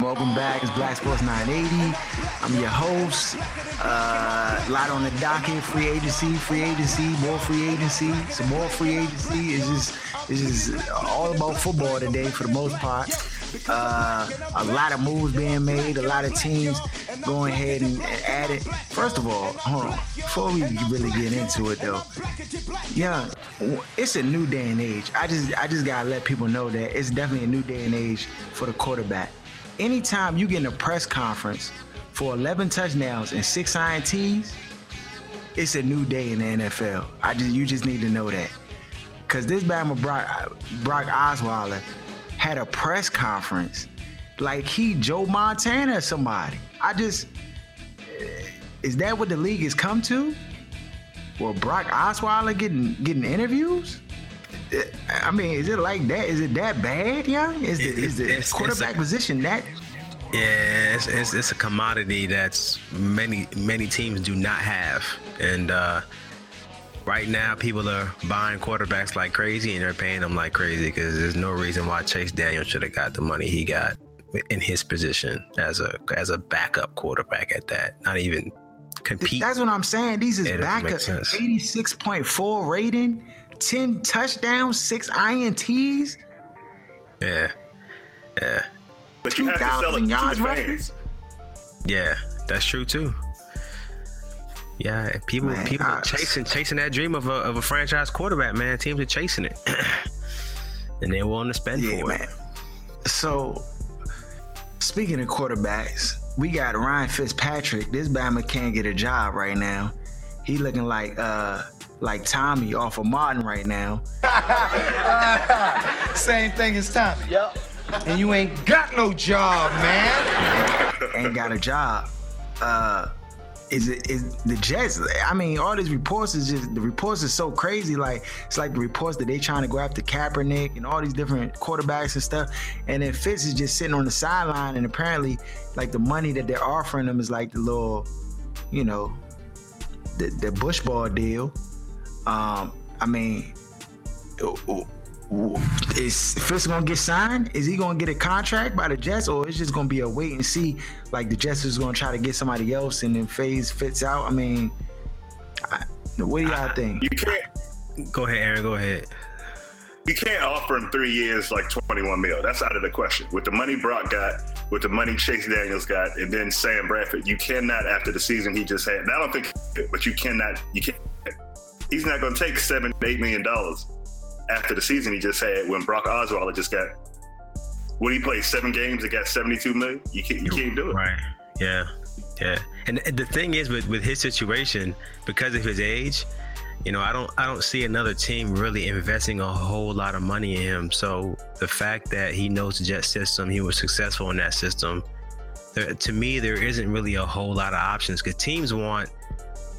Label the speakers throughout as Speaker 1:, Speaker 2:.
Speaker 1: Welcome back. It's Black Sports 980. I'm your host. Uh, a lot on the docket. Free agency, free agency, more free agency, some more free agency. It's just, it's just all about football today for the most part. Uh, a lot of moves being made. A lot of teams going ahead and, and add it. First of all, hold on. Before we really get into it, though, yeah, it's a new day and age. I just, I just gotta let people know that it's definitely a new day and age for the quarterback anytime you get in a press conference for 11 touchdowns and six INTs, it's a new day in the NFL. I just you just need to know that. Cause this Bama Brock Brock Osweiler had a press conference like he Joe Montana or somebody. I just is that what the league has come to? Well, Brock Osweiler getting getting interviews? I mean, is it like that? Is it that bad, yeah? Is the, is the it's, quarterback it's a, position that?
Speaker 2: Yeah, it's, it's, it's, a commodity that's many many teams do not have, and uh, right now people are buying quarterbacks like crazy, and they're paying them like crazy because there's no reason why Chase Daniel should have got the money he got in his position as a as a backup quarterback at that. Not even compete.
Speaker 1: That's what I'm saying. These is backup. 86.4 rating 10 touchdowns, six INTs.
Speaker 2: Yeah. Yeah.
Speaker 3: But you have to sell it yards to the fans.
Speaker 2: Yeah, that's true too. Yeah, people man, people I, chasing chasing that dream of a of a franchise quarterback, man. Teams are chasing it. and they're willing to spend yeah, for man. it.
Speaker 1: So speaking of quarterbacks, we got Ryan Fitzpatrick. This Bama can't get a job right now. He looking like uh like Tommy off of Martin right now.
Speaker 4: Same thing as Tommy. Yep. And you ain't got no job, man.
Speaker 1: ain't got a job. Uh, is it is the Jets? I mean, all these reports is just the reports is so crazy. Like it's like the reports that they trying to go after Kaepernick and all these different quarterbacks and stuff. And then Fitz is just sitting on the sideline, and apparently, like the money that they're offering him is like the little, you know, the the Bush ball deal. Um, I mean, is Fitz gonna get signed? Is he gonna get a contract by the Jets, or it's just gonna be a wait and see? Like the Jets is gonna try to get somebody else, and then phase Fitz out. I mean, I, what do y'all think?
Speaker 3: You can't.
Speaker 2: Go ahead, Aaron. Go ahead.
Speaker 3: You can't offer him three years like 21 mil. That's out of the question. With the money Brock got, with the money Chase Daniels got, and then Sam Bradford, you cannot after the season he just had. I don't think, but you cannot. You can't he's not going to take seven, eight million dollars after the season he just had when Brock Osweiler just got. When he played seven games and got seventy-two million, you can't, you can't do it.
Speaker 2: Right? Yeah, yeah. And the thing is, with with his situation, because of his age, you know, I don't I don't see another team really investing a whole lot of money in him. So the fact that he knows the Jet system, he was successful in that system. There, to me, there isn't really a whole lot of options because teams want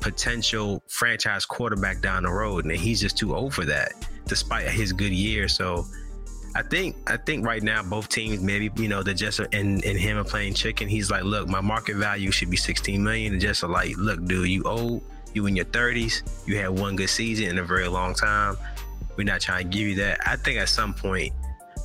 Speaker 2: potential franchise quarterback down the road, and he's just too old for that, despite his good year. So I think I think right now both teams maybe you know the Jets and and him are playing chicken. He's like, look, my market value should be 16 million. And Jets are like, look, dude, you old, you in your 30s, you had one good season in a very long time. We're not trying to give you that. I think at some point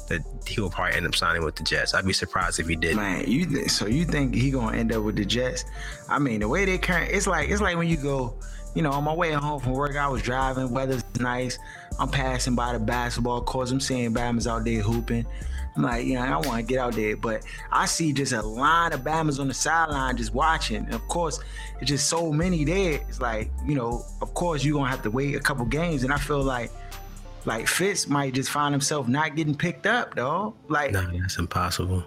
Speaker 2: that he will probably end up signing with the Jets. I'd be surprised if he didn't.
Speaker 1: Man, you th- so you think he gonna end up with the Jets? I mean, the way they current, it's like it's like when you go, you know, on my way home from work, I was driving, weather's nice. I'm passing by the basketball courts. I'm seeing Bama's out there hooping. I'm like, you know, I want to get out there, but I see just a line of Bama's on the sideline just watching. And of course, it's just so many there. It's like, you know, of course you're gonna have to wait a couple games, and I feel like like Fitz might just find himself not getting picked up, though. Like,
Speaker 2: no, that's impossible.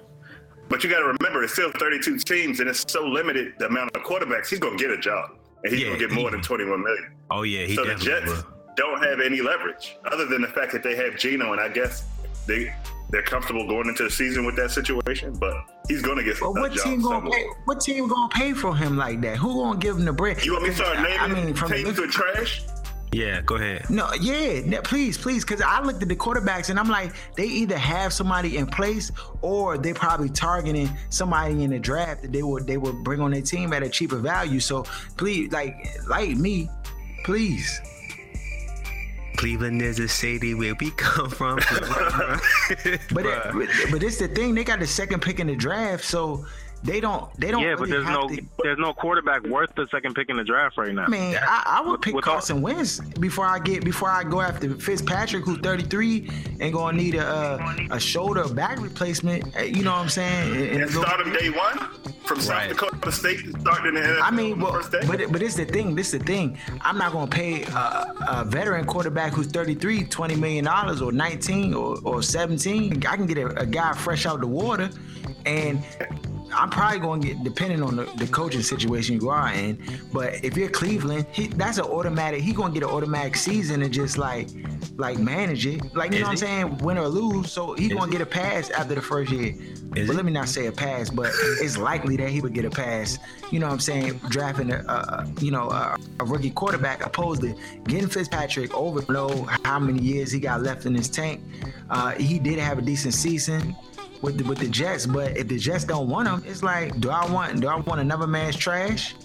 Speaker 3: But you got to remember, it's still 32 teams, and it's so limited the amount of quarterbacks. He's gonna get a job, and he's yeah, gonna get more he, than 21 million.
Speaker 2: Oh yeah, he
Speaker 3: so the Jets
Speaker 2: will.
Speaker 3: don't have any leverage other than the fact that they have Geno, and I guess they they're comfortable going into the season with that situation. But he's gonna get. Well,
Speaker 1: what team gonna pay? What team gonna pay for him like that? Who gonna give him the bread?
Speaker 3: You want me to start naming I mean, from teams the, trash?
Speaker 2: Yeah, go ahead.
Speaker 1: No, yeah, please, please, because I looked at the quarterbacks and I'm like, they either have somebody in place or they're probably targeting somebody in the draft that they would they would bring on their team at a cheaper value. So please, like, like me, please.
Speaker 2: Cleveland is a city where we come from.
Speaker 1: but it, but it's the thing. They got the second pick in the draft, so they don't. They don't.
Speaker 5: Yeah,
Speaker 1: really
Speaker 5: but there's no
Speaker 1: to,
Speaker 5: there's no quarterback worth the second pick in the draft right now.
Speaker 1: I mean, I, I would pick
Speaker 5: with
Speaker 1: Carson Wentz before I get before I go after Fitzpatrick, who's 33 and gonna need a uh, a shoulder back replacement. Eh, you know what I'm saying?
Speaker 3: And, and start him day one from South right. Dakota State, starting in the NFL.
Speaker 1: I mean, well, but but it's the thing. This is the thing. I'm not gonna pay a, a veteran quarterback who's 33 20 million dollars or 19 or, or 17. I can get a, a guy fresh out the water, and I'm probably going to get depending on the, the, coaching situation you are in. But if you're Cleveland, he, that's an automatic. He going to get an automatic season and just like like manage it. Like you Is know what I'm saying, win or lose. So he going to get a pass after the first year. Is but it? let me not say a pass, but it's likely that he would get a pass. You know what I'm saying? Drafting a, a you know a, a, rookie quarterback opposed to getting Fitzpatrick over. Know how many years he got left in his tank. Uh, he did have a decent season with the, with the Jets. But if the Jets don't want him, it's like, do I want do I want another man's trash?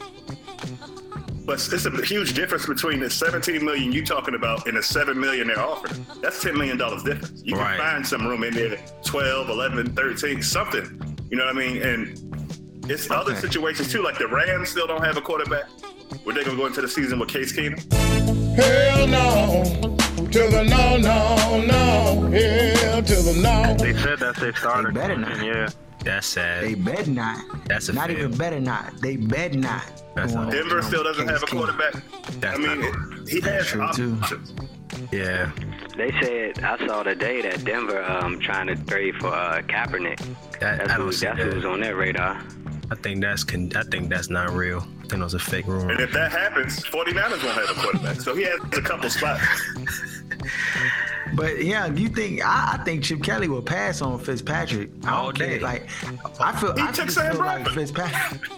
Speaker 3: But it's a huge difference between the 17 million you talking about and the 7 million they're offering. That's 10 million dollars difference. You right. can find some room in there, 12, 11, 13, something. You know what I mean? And it's okay. other situations too. Like the Rams still don't have a quarterback. Were they gonna go into the season with Case Keenum?
Speaker 6: Hell no to the no, no, no. Hell to the no.
Speaker 5: They said that's their starter.
Speaker 1: They better not.
Speaker 5: Yeah.
Speaker 2: That's sad.
Speaker 1: They bet not.
Speaker 2: That's a
Speaker 1: not
Speaker 2: fail.
Speaker 1: even better not. They bet not.
Speaker 3: That's Denver still doesn't have a quarterback. That's I mean, it, he has
Speaker 1: true
Speaker 3: options.
Speaker 1: Too.
Speaker 2: Yeah.
Speaker 7: They said I saw today that Denver um trying to trade for uh, Kaepernick.
Speaker 2: That,
Speaker 7: that's who, that's who's on their radar.
Speaker 2: I think that's con- I think that's not real. I think was a fake rumor.
Speaker 3: And if that happens, 49ers won't have a quarterback. So he has a couple spots.
Speaker 1: But yeah, you think I, I, think Chip Kelly will pass on Fitzpatrick. I don't care. Like I feel
Speaker 3: he
Speaker 1: I
Speaker 3: took Sam
Speaker 1: feel like Fitzpatrick.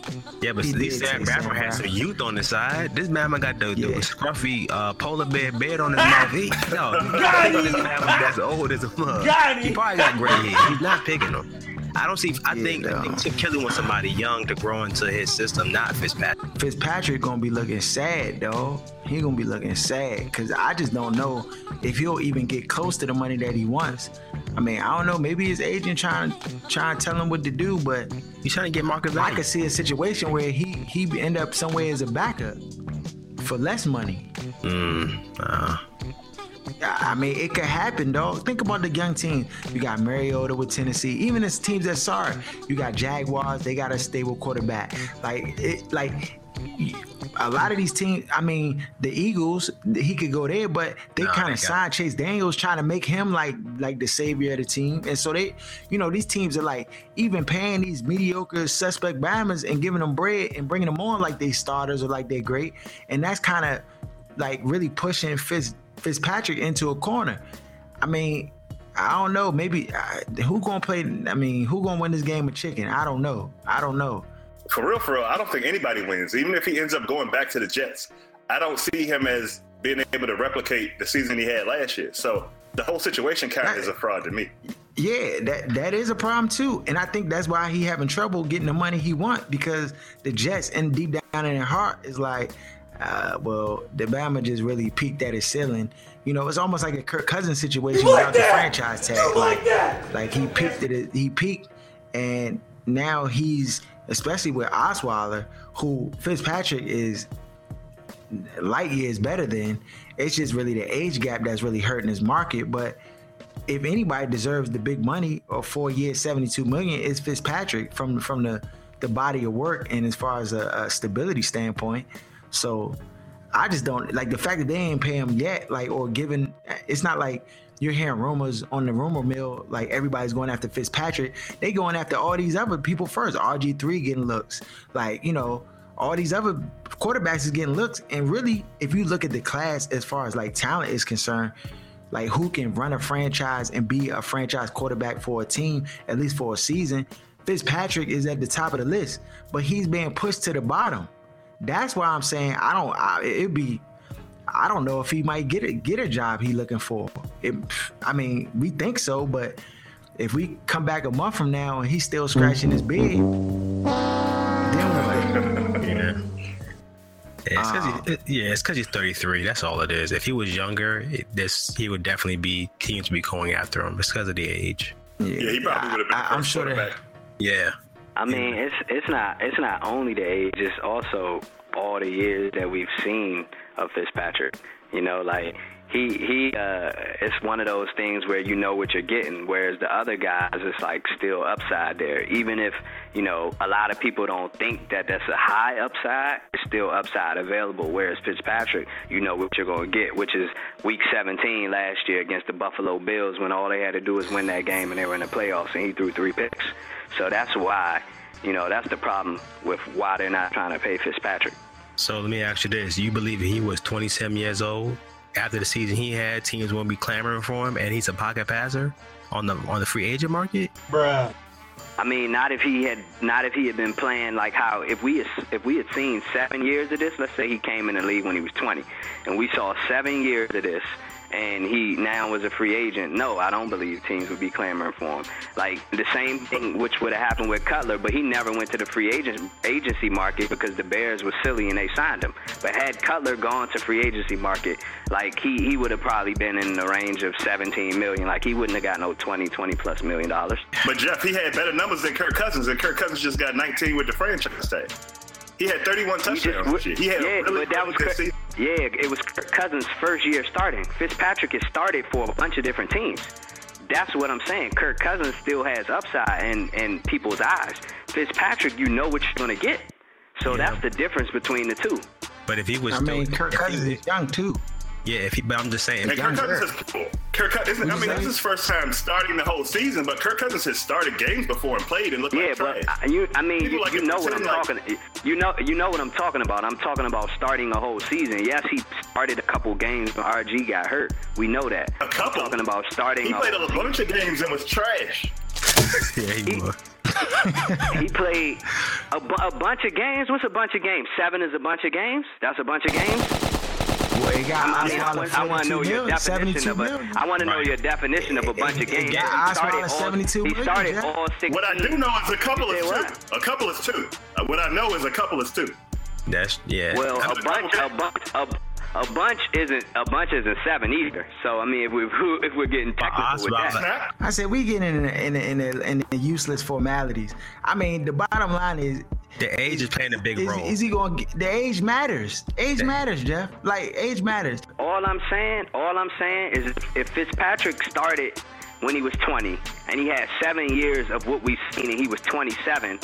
Speaker 2: Yeah, but at least Sam Bradford has some youth on the side. This man got the, yeah. the scruffy uh, polar bear beard on his mouth. He, no, got him. That's old as a mug. Got He probably got gray hair. He's not picking him. I don't see. I yeah, think no. I think Chip Kelly wants somebody young to grow into his system, not Fitzpatrick.
Speaker 1: Fitzpatrick gonna be looking sad, though. He gonna be looking sad because I just don't know if he'll even get close to the money that he wants. I mean, I don't know. Maybe his agent trying trying to tell him what to do, but
Speaker 2: he's trying to get Marcus.
Speaker 1: I could see a situation where he he end up somewhere as a backup for less money.
Speaker 2: Mm, uh.
Speaker 1: I mean, it could happen, dog. Think about the young team. You got Mariota with Tennessee. Even as teams that sorry, you got Jaguars. They got a stable quarterback. Like it, like a lot of these teams. I mean, the Eagles. He could go there, but they no, kind of signed Chase Daniels, trying to make him like like the savior of the team. And so they, you know, these teams are like even paying these mediocre suspect bammers and giving them bread and bringing them on like they starters or like they're great. And that's kind of like really pushing Fitz Fitzpatrick into a corner. I mean, I don't know. Maybe uh, who gonna play? I mean, who gonna win this game of chicken? I don't know. I don't know.
Speaker 3: For real, for real, I don't think anybody wins. Even if he ends up going back to the Jets, I don't see him as being able to replicate the season he had last year. So the whole situation kind of is a fraud to me.
Speaker 1: Yeah, that that is a problem too, and I think that's why he having trouble getting the money he want because the Jets and deep down in their heart is like, uh, well, the Bama just really peaked at his ceiling. You know, it's almost like a Kirk Cousins situation like without that. the franchise tag.
Speaker 6: Like, like,
Speaker 1: like he peaked at it, he peaked, and now he's especially with Osweiler, who Fitzpatrick is light years better than. It's just really the age gap that's really hurting his market. But if anybody deserves the big money or four years, seventy-two million, it's Fitzpatrick from from the the body of work and as far as a, a stability standpoint. So I just don't like the fact that they ain't pay him yet, like or given. It's not like you're hearing rumors on the rumor mill, like everybody's going after Fitzpatrick. They going after all these other people first. RG three getting looks, like you know, all these other quarterbacks is getting looks. And really, if you look at the class as far as like talent is concerned, like who can run a franchise and be a franchise quarterback for a team at least for a season, Fitzpatrick is at the top of the list, but he's being pushed to the bottom. That's why I'm saying I don't. I, it'd be. I don't know if he might get it get a job he looking for. It, I mean, we think so, but if we come back a month from now and he's still scratching his beard, then what?
Speaker 2: Yeah. Yeah, it's 'cause
Speaker 1: Um,
Speaker 2: he, yeah, it's because he's 33. That's all it is. If he was younger, it, this he would definitely be teams would be going after him. It's because of the age.
Speaker 3: Yeah, he probably would have been
Speaker 1: I, I'm
Speaker 3: first
Speaker 1: sure that-
Speaker 2: Yeah.
Speaker 7: I mean, it's it's not it's not only the age, it's also all the years that we've seen of Fitzpatrick. You know, like he he uh it's one of those things where you know what you're getting, whereas the other guys it's like still upside there. Even if, you know, a lot of people don't think that that's a high upside, it's still upside available. Whereas Fitzpatrick, you know what you're gonna get, which is week seventeen last year against the Buffalo Bills when all they had to do was win that game and they were in the playoffs and he threw three picks. So that's why, you know, that's the problem with why they're not trying to pay Fitzpatrick.
Speaker 2: So let me ask you this: You believe he was 27 years old after the season he had? Teams won't be clamoring for him, and he's a pocket passer on the on the free agent market.
Speaker 4: Bruh.
Speaker 7: I mean, not if he had not if he had been playing like how if we had, if we had seen seven years of this. Let's say he came in the league when he was 20, and we saw seven years of this, and he now was a free agent. No, I don't believe teams would be clamoring for him. Like the same thing which would have happened with Cutler, but he never went to the free agent agency market because the Bears were silly and they signed him. But had Cutler gone to free agency market, like he he would have probably been in the range of 17 million. Like he wouldn't have got no 20 20 plus million dollars.
Speaker 3: But Jeff, he had better numbers than Kirk Cousins, and Kirk Cousins just got 19 with the franchise tag. He had 31
Speaker 7: He
Speaker 3: touchdowns
Speaker 7: just-
Speaker 3: He had
Speaker 7: yeah,
Speaker 3: a really,
Speaker 7: but that was
Speaker 3: season.
Speaker 7: Yeah, it was Kirk Cousins' first year starting. Fitzpatrick has started for a bunch of different teams. That's what I'm saying. Kirk Cousins still has upside in, in people's eyes. Fitzpatrick, you know what you're gonna get. So
Speaker 2: Yeah.
Speaker 7: that's the difference between the two.
Speaker 2: But if he was,
Speaker 1: I mean,
Speaker 2: still-
Speaker 1: Kirk
Speaker 2: if he-
Speaker 1: Cousins is young too.
Speaker 2: Yeah, if he, but I'm just saying.
Speaker 3: And Kirk
Speaker 1: Young
Speaker 3: Cousins has Kirk Cousins, I
Speaker 1: What'd
Speaker 3: mean,
Speaker 1: you
Speaker 3: this is his first time starting the whole season, but Kirk Cousins has started games before and played and looked
Speaker 7: Yeah,
Speaker 3: like
Speaker 7: but
Speaker 3: trash.
Speaker 7: I, you, I mean,
Speaker 3: People
Speaker 7: you,
Speaker 3: like
Speaker 7: you know what I'm
Speaker 3: like-
Speaker 7: talking. You know, you know what I'm talking about. I'm talking about starting a whole season. Yes, he started a couple games when RG got hurt. We know that.
Speaker 3: A couple?
Speaker 7: I'm talking about starting.
Speaker 3: He
Speaker 7: a
Speaker 3: played
Speaker 7: whole
Speaker 3: a bunch of games and was trash.
Speaker 2: yeah, he was.
Speaker 7: He played a, bu- a bunch of games. What's a bunch of games? Seven is a bunch of games. That's a bunch of games.
Speaker 1: Well, got
Speaker 7: I, mean, I, want, to know your
Speaker 1: million,
Speaker 7: definition of a.
Speaker 1: million.
Speaker 7: I want to know your definition of a bunch of games.
Speaker 1: Yeah,
Speaker 7: he started
Speaker 1: Osweiler,
Speaker 7: all,
Speaker 1: 72
Speaker 7: He started
Speaker 1: Jeff.
Speaker 7: all six.
Speaker 3: What I do know is a couple
Speaker 7: You
Speaker 3: is two.
Speaker 7: what?
Speaker 3: A couple is two. Uh, what I know is a couple is two.
Speaker 2: That's yeah.
Speaker 7: Well,
Speaker 3: I
Speaker 7: a
Speaker 3: mean,
Speaker 7: bunch, a bunch, a, a bunch isn't a bunch isn't seven either. So I mean, if we if we're getting technical with that,
Speaker 1: I said we get in the, in the, in, the, in the useless formalities. I mean, the bottom line is
Speaker 2: the age is playing a big
Speaker 1: is,
Speaker 2: role.
Speaker 1: is he going to the age matters. Age matters, Jeff. Like age matters.
Speaker 7: all I'm saying, all I'm saying is if Fitzpatrick started when he was 20 and he had seven years of what we've seen and he was 27.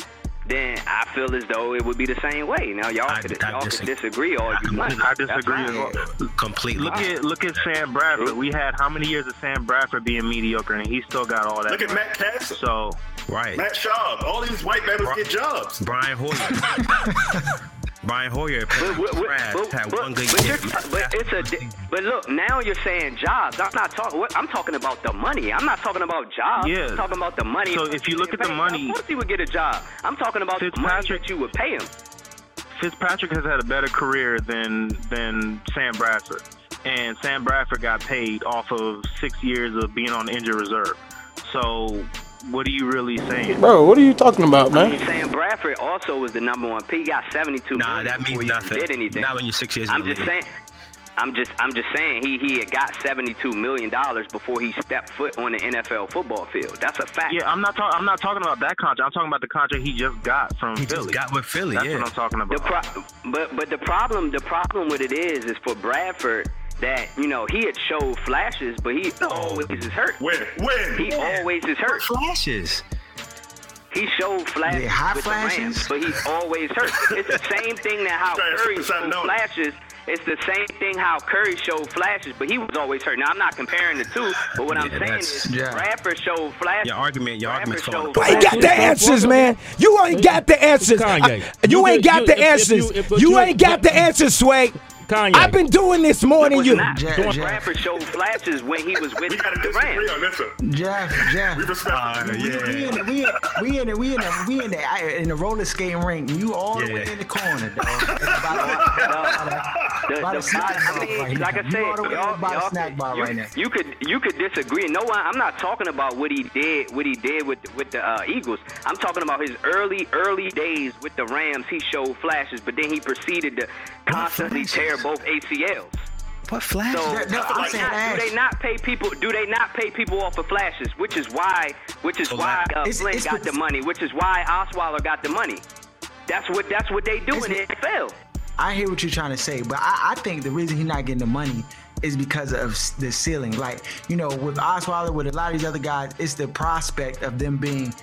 Speaker 7: Then I feel as though it would be the same way. Now y'all
Speaker 2: I-
Speaker 7: could
Speaker 2: I
Speaker 7: y'all
Speaker 2: dis-
Speaker 7: could disagree all you want.
Speaker 5: I
Speaker 7: That's
Speaker 5: disagree as
Speaker 7: fine.
Speaker 5: well.
Speaker 2: completely.
Speaker 5: Look at look at Sam Bradford. We had how many years of Sam Bradford being mediocre, and he still got all that.
Speaker 3: Look at
Speaker 5: money.
Speaker 3: Matt Cassel,
Speaker 5: So
Speaker 2: right.
Speaker 3: Matt Schaub. All these white battles get jobs.
Speaker 2: Brian Hoyer. Brian Hoyer
Speaker 7: But, but, but,
Speaker 2: had one good
Speaker 7: but
Speaker 2: year.
Speaker 7: but it's a di- but look now you're saying jobs. I'm not talking. I'm talking about the money. I'm not talking about jobs.
Speaker 5: Yeah.
Speaker 7: I'm talking about the money.
Speaker 5: So if you look at the money-
Speaker 7: of course he would get a job. I'm talking about the money
Speaker 5: Fitzpatrick-
Speaker 7: that you would pay him.
Speaker 5: Fitzpatrick has had a better career than than Sam Bradford, and Sam Bradford got paid off of six years of being on injured reserve. So what are you really saying?
Speaker 8: Bro, what are you talking about, man?
Speaker 7: I mean,
Speaker 8: man?
Speaker 7: Sam Bradford also was the number one pick. He got 72
Speaker 2: Nah, that
Speaker 7: before
Speaker 2: means
Speaker 7: he
Speaker 2: nothing.
Speaker 7: Did anything?
Speaker 2: Not when you're six years in
Speaker 7: I'm just saying. I'm just I'm just saying he he had got 72 million dollars before he stepped foot on the NFL football field. That's a fact.
Speaker 5: Yeah, I'm not talking. I'm not talking about that contract. I'm talking about the contract he just got from
Speaker 2: He
Speaker 5: Philly.
Speaker 2: just got with Philly.
Speaker 5: That's
Speaker 2: yeah.
Speaker 5: what I'm talking
Speaker 7: The
Speaker 5: about.
Speaker 7: pro- but but the problem the problem with it is is for Bradford that you know he had showed flashes, but he always is hurt.
Speaker 3: When? When?
Speaker 7: He always is hurt.
Speaker 2: Flashes.
Speaker 7: He showed flashes
Speaker 1: Yeah, hot
Speaker 7: with
Speaker 1: flashes?
Speaker 7: the Rams, but he's always hurt. It's the same thing that how Curry showed flashes. It's the same thing how Curry showed flashes, but he was always hurt. Now I'm not comparing the two, but what I'm saying is
Speaker 1: Yeah.
Speaker 7: Bradford showed flashes.
Speaker 2: Your argument, your
Speaker 7: Bradford
Speaker 2: argument's falling
Speaker 7: showed
Speaker 2: apart.
Speaker 8: You ain't got the answers, man. You ain't got the answers.
Speaker 9: Kanye.
Speaker 8: I- you
Speaker 9: You
Speaker 8: ain't got the
Speaker 9: if- if
Speaker 8: answers.
Speaker 9: you-
Speaker 8: You
Speaker 9: you-
Speaker 8: ain't got the answers, Sway.
Speaker 9: Kanye.
Speaker 8: I've been doing this more than
Speaker 7: was
Speaker 8: you.
Speaker 7: not.
Speaker 1: Jeff,
Speaker 7: Doing
Speaker 1: Jeff.
Speaker 7: Bradford showed flashes when he was with
Speaker 3: We gotta
Speaker 7: the
Speaker 3: disagree
Speaker 7: Rams.
Speaker 3: on this one.
Speaker 1: Jeff, Jeff.
Speaker 3: We respect.
Speaker 2: Uh,
Speaker 1: We, we in the, we, in, we in the, we in the, we in the, in the roller skating rink. You all
Speaker 2: Yeah.
Speaker 1: in the corner, dog. At the bottom-
Speaker 7: Dog, The,
Speaker 1: Buy
Speaker 7: the,
Speaker 1: the snack bar right
Speaker 7: like
Speaker 1: now.
Speaker 7: I
Speaker 1: You
Speaker 7: said, y'all, y'all could- you,
Speaker 1: right
Speaker 7: you could you could disagree. No, I- I'm not talking about what he did what he did with with the uh, Eagles. I'm talking about his early early days with the Rams. He showed flashes, but then he proceeded to constantly tear both ACLs.
Speaker 2: What flash?
Speaker 7: So
Speaker 1: That- that-
Speaker 7: do,
Speaker 1: I'm
Speaker 7: they
Speaker 1: saying
Speaker 7: not, do they not pay people? Do they not pay people off of flashes? Which is why, which is why uh,
Speaker 1: It's-
Speaker 7: Flynn
Speaker 1: it's
Speaker 7: got
Speaker 1: the-
Speaker 7: the money. Which is why Osweiler got the money. That's what that's what they do in the
Speaker 1: It's-
Speaker 7: NFL.
Speaker 1: I hear what you're trying to say, but I, I think the reason he's not getting the money is because of the ceiling. Like, you know, with Osweiler, with a lot of these other guys, it's the prospect of them being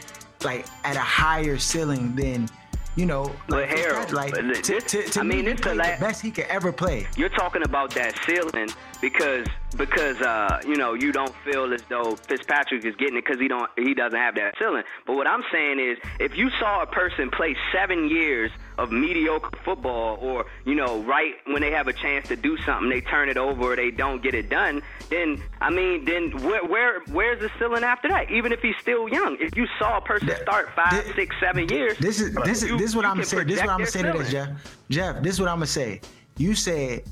Speaker 1: like at a higher ceiling than, you know, like,
Speaker 7: Harold,
Speaker 1: like to, to, to
Speaker 7: I
Speaker 1: me,
Speaker 7: mean,
Speaker 1: he
Speaker 7: it's the la-
Speaker 1: the best he could ever play.
Speaker 7: You're talking about that ceiling because because uh, you know you don't feel as though Fitzpatrick is getting it because he don't he doesn't have that ceiling. But what I'm saying is, if you saw a person play seven years of mediocre football, or you know, right when they have a chance to do something, they turn it over or they don't get it done, then I mean, then where where where's the ceiling after that? Even if he's still young, if you saw a person start five,
Speaker 1: th-
Speaker 7: six, seven years,
Speaker 1: This is this is
Speaker 7: you-
Speaker 1: this is what I'm gonna say. This is what I'm gonna say to this. Jeff. Jeff, this is what I'm gonna say. You said,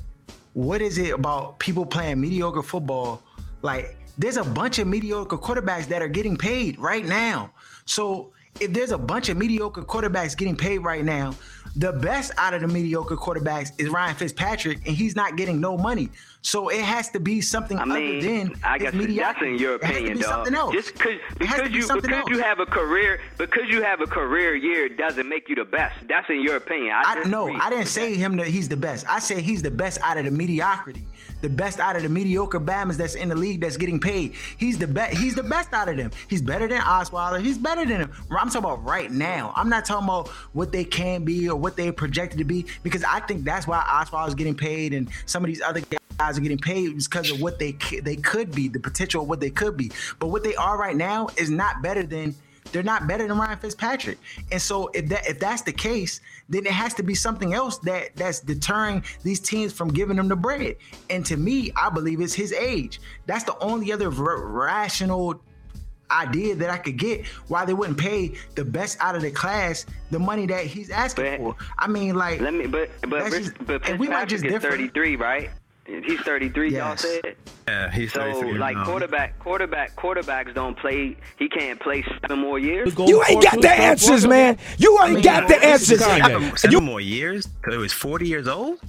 Speaker 1: what is it about people playing mediocre football? Like, there's a bunch of mediocre quarterbacks that are getting paid right now. So if there's a bunch of mediocre quarterbacks getting paid right now, the best out of the mediocre quarterbacks is Ryan Fitzpatrick, and he's not getting no money. So it has to be something
Speaker 7: I mean,
Speaker 1: other than
Speaker 7: I guess that's in your
Speaker 1: It has to
Speaker 7: opinion, dog.
Speaker 1: something else.
Speaker 7: Just cause,
Speaker 1: It has to
Speaker 7: because
Speaker 1: be
Speaker 7: you because
Speaker 1: else.
Speaker 7: you have a career because you have a career year doesn't make you the best. That's in your opinion. I,
Speaker 1: I no, I didn't say him that he's the best. I said he's the best out of the mediocrity, the best out of the mediocre Bammers that's in the league that's getting paid. He's the best. He's the best out of them. He's better than Osweiler. He's better than him. I'm talking about right now. I'm not talking about what they can be or what they're projected to be because I think that's why Osweiler's getting paid and some of these other guys are getting paid because of what they they could be, the potential of what they could be. But what they are right now is not better than they're not better than Ryan Fitzpatrick. And so if that if that's the case, then it has to be something else that that's deterring these teams from giving them the bread. And to me, I believe it's his age. That's the only other r- rational idea that I could get why they wouldn't pay the best out of the class the money that he's asking
Speaker 7: But-
Speaker 1: for. I mean, like
Speaker 7: Let me, but but
Speaker 1: That's just-
Speaker 7: but
Speaker 1: and we might
Speaker 7: Fitzpatrick
Speaker 1: just
Speaker 7: is
Speaker 1: differ.
Speaker 7: 33, right? He's 33. Y'all said.
Speaker 2: Yeah, he's
Speaker 7: So
Speaker 2: 33
Speaker 7: like
Speaker 2: now.
Speaker 7: quarterback, quarterback, quarterbacks don't play. He can't play seven more years.
Speaker 8: You ain't got the answers, man. You ain't got the answers.
Speaker 2: Seven, seven more years? Till he was 40 years old?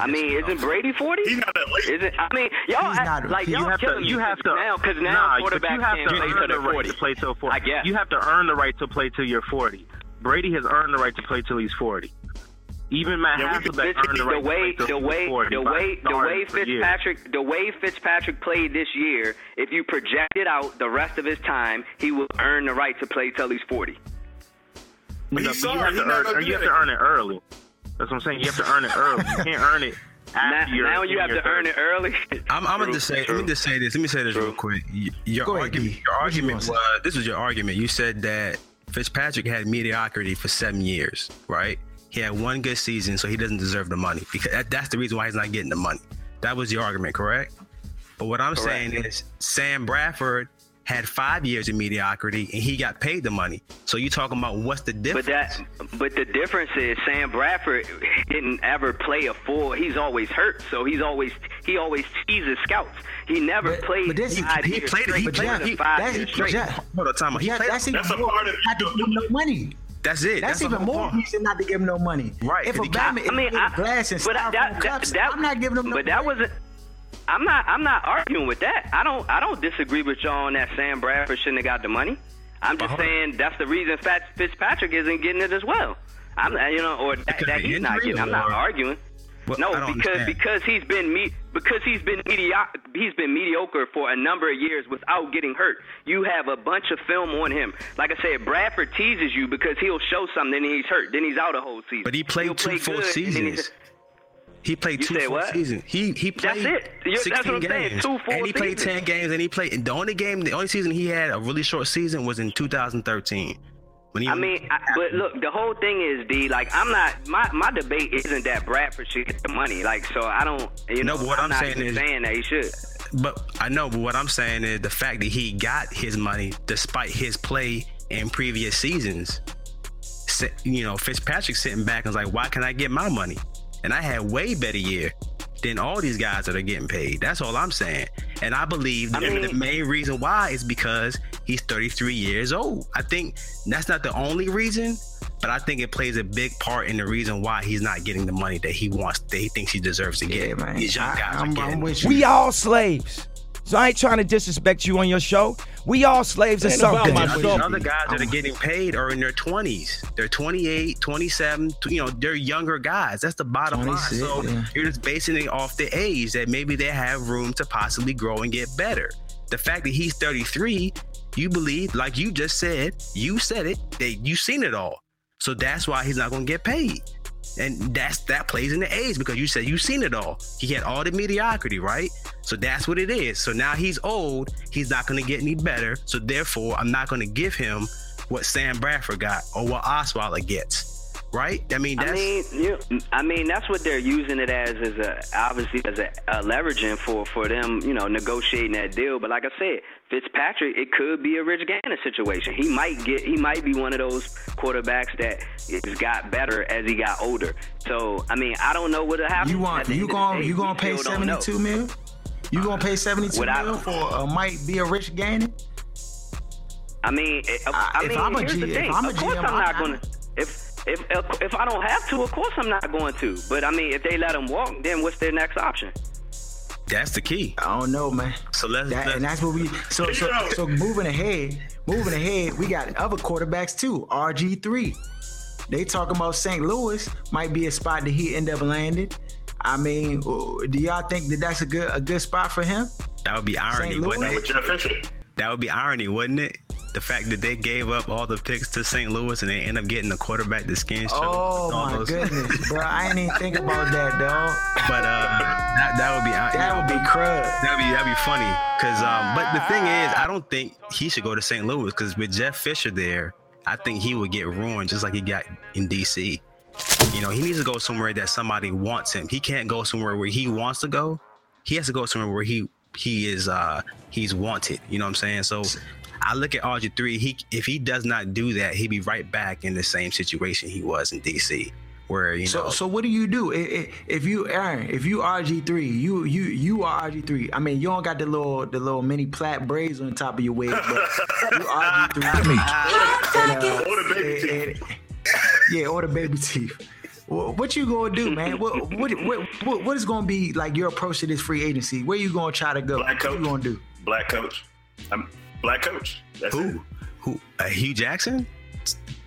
Speaker 7: I mean, isn't Brady 40?
Speaker 3: He's not that late.
Speaker 7: Isn't I mean, y'all
Speaker 1: He's not-
Speaker 7: like
Speaker 1: he-
Speaker 7: y'all
Speaker 5: You have to. You have to
Speaker 7: now because now
Speaker 5: nah, but
Speaker 7: quarterbacks
Speaker 5: you have
Speaker 7: can't
Speaker 5: to
Speaker 7: play
Speaker 5: earn
Speaker 7: till
Speaker 5: the
Speaker 7: they're
Speaker 5: right
Speaker 7: 40.
Speaker 5: to play till 40.
Speaker 7: I guess.
Speaker 5: You have to earn the right to play till you're 40. Brady has earned the right to play till he's 40. Even Matt
Speaker 3: Yeah,
Speaker 5: Hasselbeck
Speaker 7: This
Speaker 5: earned
Speaker 7: is
Speaker 5: the right
Speaker 7: the way,
Speaker 5: to play
Speaker 7: the way,
Speaker 5: was 40
Speaker 7: the way, the way
Speaker 5: for years.
Speaker 7: Fitzpatrick, the way Fitzpatrick played this year. If you project it out the rest of his time, he will earn the right to play till he's 40.
Speaker 3: But
Speaker 5: No,
Speaker 3: he's
Speaker 5: you have to earn.
Speaker 3: gonna
Speaker 5: You have
Speaker 3: it.
Speaker 5: to earn it early. That's what I'm saying. You have to earn it early. You can't earn it
Speaker 7: Now,
Speaker 5: you're
Speaker 7: now you have
Speaker 5: your
Speaker 7: to earn it early.
Speaker 2: I'm, I'm
Speaker 7: True,
Speaker 2: gonna just say.
Speaker 7: true.
Speaker 2: Let me just say this. Let me say this real quick. Y- Your
Speaker 1: Go ahead,
Speaker 2: argument.
Speaker 1: D.
Speaker 2: Your argument was. This was your argument. You said that Fitzpatrick had mediocrity for seven years, right? He had one good season, so he doesn't deserve the money because that, that's the reason why he's not getting the money. That was your argument, correct? But what I'm
Speaker 7: Correct.
Speaker 2: saying is Sam Bradford had five years of mediocrity and he got paid the money. So you talking about what's the difference?
Speaker 7: But that, but the difference is Sam Bradford didn't ever play a full. He's always hurt, so he's always he always teases scouts. He never
Speaker 1: But-
Speaker 7: played.
Speaker 1: but this is-
Speaker 7: five
Speaker 2: he
Speaker 7: years
Speaker 2: played it. He played
Speaker 7: More
Speaker 2: it.
Speaker 7: than
Speaker 2: He-
Speaker 7: five
Speaker 1: that's
Speaker 7: years straight.
Speaker 1: Jeff.
Speaker 2: Hold on, time out. He
Speaker 1: Yeah,
Speaker 2: played-
Speaker 1: that's
Speaker 3: That's a part of it,
Speaker 1: not to give no money.
Speaker 2: That's it.
Speaker 1: That's,
Speaker 2: the
Speaker 1: even more
Speaker 2: point.
Speaker 1: reason not to give him no money.
Speaker 2: Right,
Speaker 1: If a
Speaker 2: he can't-
Speaker 1: Batman
Speaker 7: I mean, I,
Speaker 1: glass and
Speaker 7: but
Speaker 1: styrofoam
Speaker 7: that,
Speaker 1: cups,
Speaker 7: that, that,
Speaker 1: I'm not giving him no
Speaker 7: But that wasn't. I'm not. I'm not arguing with that. I don't. I don't disagree with y'all on that. Sam Bradford shouldn't have got the money. I'm just
Speaker 2: hold on.
Speaker 7: saying that's the reason Fat Fitzpatrick isn't getting it as well. I'm, you know, or that, that he's not
Speaker 2: injury
Speaker 7: getting. I'm not arguing.
Speaker 2: Well,
Speaker 7: no, because
Speaker 2: understand.
Speaker 7: because he's been me because he's been mediocre he's been mediocre for a number of years without getting hurt. You have a bunch of film on him. Like I said, Bradford teases you because he'll show something, and he's hurt, then he's out a whole season.
Speaker 2: But he played
Speaker 7: He'll
Speaker 2: two
Speaker 7: play
Speaker 2: full
Speaker 7: good, and then he's-
Speaker 2: seasons. He played
Speaker 7: You
Speaker 2: two full
Speaker 7: what?
Speaker 2: seasons. He he
Speaker 7: That's
Speaker 2: played
Speaker 7: it. That's
Speaker 2: 16
Speaker 7: what I'm saying,
Speaker 2: games.
Speaker 7: two full
Speaker 2: and he played
Speaker 7: seasons.
Speaker 2: 10 games and he played and the only game the only season he had a really short season was in 2013.
Speaker 7: I mean, I, but look, the whole thing is, D. Like, I'm not. My my debate isn't that Bradford should get the money. Like, so I don't. You
Speaker 2: No,
Speaker 7: know,
Speaker 2: but what
Speaker 7: I'm,
Speaker 2: I'm saying is-
Speaker 7: saying that he should.
Speaker 2: but I know but what I'm saying is the fact that he got his money despite his play in previous seasons. You know, Fitzpatrick sitting back and was like, why can I get my money? and I had way better year than all these guys that are getting paid. That's all I'm saying. And I believe
Speaker 7: I mean-
Speaker 2: the main reason why is because he's 33 years old. I think that's not the only reason, but I think it plays a big part in the reason why he's not getting the money that he wants, that he thinks he deserves to get.
Speaker 1: Yeah, man.
Speaker 2: These young
Speaker 1: I,
Speaker 2: guys are getting.
Speaker 1: I'm with you.
Speaker 8: We all slaves. So I ain't trying to disrespect you on your show. We all slaves of
Speaker 4: Ain't about
Speaker 8: something.
Speaker 2: The other guys that are getting paid are in their 20s. They're 28, 27, you know, they're younger guys. That's the bottom line. So
Speaker 1: yeah.
Speaker 2: you're just basing it off the age that maybe they have room to possibly grow and get better. The fact that he's 33, you believe, like you just said, you said it, that you've seen it all. So that's why he's not going to get paid. And that's that plays in the age because you said you've seen it all. He had all the mediocrity, right? So that's what it is. So now he's old. He's not going to get any better. So therefore, I'm not going to give him what Sam Bradford got or what Osweiler gets. Right? I mean, that's
Speaker 7: I mean, you, I mean that's what they're using it as, as a obviously as a, a leveraging for for them, you know, negotiating that deal. But like I said, Fitzpatrick, it could be a Rich Gannon situation. He might get, he might be one of those quarterbacks that has got better as he got older. So I mean, I don't know what'll happen.
Speaker 1: You want you
Speaker 7: end
Speaker 1: going you
Speaker 7: we
Speaker 1: gonna pay
Speaker 7: still don't
Speaker 1: 72 mil? You gonna pay 72
Speaker 7: Without-
Speaker 1: mil for uh, might be a Rich Gannon?
Speaker 7: I mean, it, I
Speaker 1: if
Speaker 7: mean,
Speaker 1: I'm a
Speaker 7: here's the
Speaker 1: G- if
Speaker 7: thing.
Speaker 1: I'm a
Speaker 7: of course,
Speaker 1: GM,
Speaker 7: I'm not
Speaker 1: I-
Speaker 7: going to. If if if I don't have to, of course I'm not going to. But I mean, if they let him walk, then what's their next option?
Speaker 2: that's the key.
Speaker 1: I don't know, man.
Speaker 2: So let's,
Speaker 1: That,
Speaker 2: let's
Speaker 1: and that's what we so so so moving ahead, moving ahead, we got other quarterbacks too. RG three. They talking about St. Louis might be a spot that he end up landing. I mean, uh, do y'all think that that's a good a good spot for him?
Speaker 2: that would be irony,
Speaker 1: St.
Speaker 2: wouldn't
Speaker 1: Louis?
Speaker 2: it?
Speaker 3: With Jeff Fisher.
Speaker 2: That would be irony, wouldn't it? The fact that they gave up all the picks to St. Louis and they end up getting the quarterback the skins.
Speaker 1: Oh my goodness, bro! I ain't even think about that, dog.
Speaker 2: But uh, that, that would be
Speaker 1: That would be crud.
Speaker 2: That'd be that'd be funny. Cause um, but the thing is, I don't think he should go to St. Louis because with Jeff Fisher there, I think he would get ruined just like he got in DC. You know, he needs to go somewhere that somebody wants him. He can't go somewhere where he wants to go. He has to go somewhere where he he is uh he's wanted. You know what I'm saying? So I look at RG3. He if he does not do that, he'd be right back in the same situation he was in DC, where you
Speaker 1: So
Speaker 2: know.
Speaker 1: so what do you do I- I- if you Aaron? If you RG three, you you you are RG three. I mean, you don't got the little the little mini plat braids on top of your wig, but you RG three. uh,
Speaker 3: Or the baby
Speaker 1: yeah, or the baby teeth. Wha- What you gonna do, man? What what what what, what is gonna be like your approach to this free agency? Where you gonna try to go?
Speaker 3: Black
Speaker 1: What
Speaker 3: coach.
Speaker 1: you gonna do?
Speaker 3: Black coach. I'm black coach. That's it.
Speaker 2: who who uh, Hue Jackson,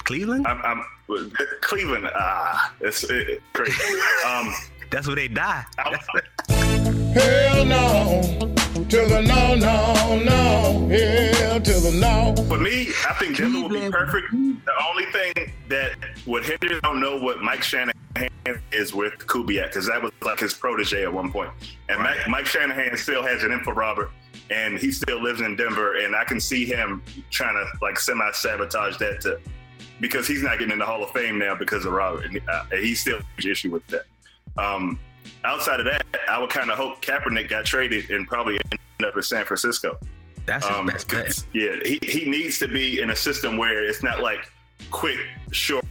Speaker 2: Cleveland.
Speaker 3: I'm, I'm Cleveland. Ah, it's it, crazy. Um,
Speaker 2: That's where they die.
Speaker 3: I,
Speaker 6: Hell no. To the no, no, no. Hell to the no.
Speaker 3: For me, I think Denver would be perfect. The only thing that would hinder, I don't know what Mike Shanahan is with Kubiak, because that was like his protege at one point. And Mike, Mike Shanahan still has it in for Robert, and he still lives in Denver. And I can see him trying to like semi sabotage that to, because he's not getting in the Hall of Fame now because of Robert. And uh, he still has an issue with that. Um, outside of that, I would kind of hope Kaepernick got traded and probably end up in San Francisco.
Speaker 2: That's his
Speaker 3: Um,
Speaker 2: best bet.
Speaker 3: yeah, he, he needs to be in a system where it's not like quick, short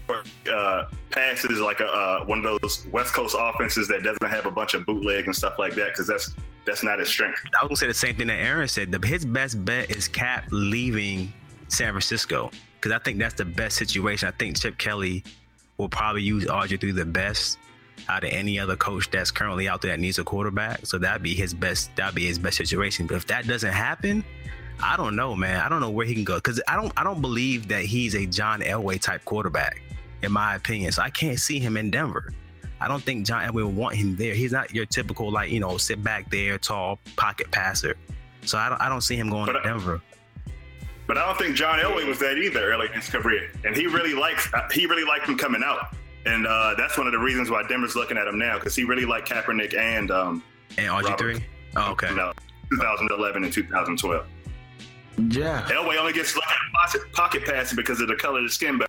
Speaker 3: uh, passes like a, uh, one of those West Coast offenses that doesn't have a bunch of bootleg and stuff like that because that's that's not his strength.
Speaker 2: I gonna say the same thing that Aaron said. The, his best bet is Kap leaving San Francisco because I think that's the best situation. I think Chip Kelly will probably use RG3 the best out of any other coach that's currently out there that needs a quarterback. So that'd be his best. That'd be his best situation. But if that doesn't happen, I don't know, man. I don't know where he can go because I don't. I don't believe that he's a John Elway type quarterback, in my opinion. So I can't see him in Denver. I don't think John Elway would want him there. He's not your typical like you know sit back there, tall pocket passer. So I don't. I don't see him going
Speaker 3: But,
Speaker 2: to Denver.
Speaker 3: But I don't think John Elway was that either early in his career, and he really likes uh, he really liked him coming out, and uh, that's one of the reasons why Denver's looking at him now because he really liked Kaepernick and um,
Speaker 2: And RG3. Oh, okay.
Speaker 3: you know, 2011 and 2012.
Speaker 1: Yeah.
Speaker 3: Elway only gets pocket, pocket passing because of the color of the skin, but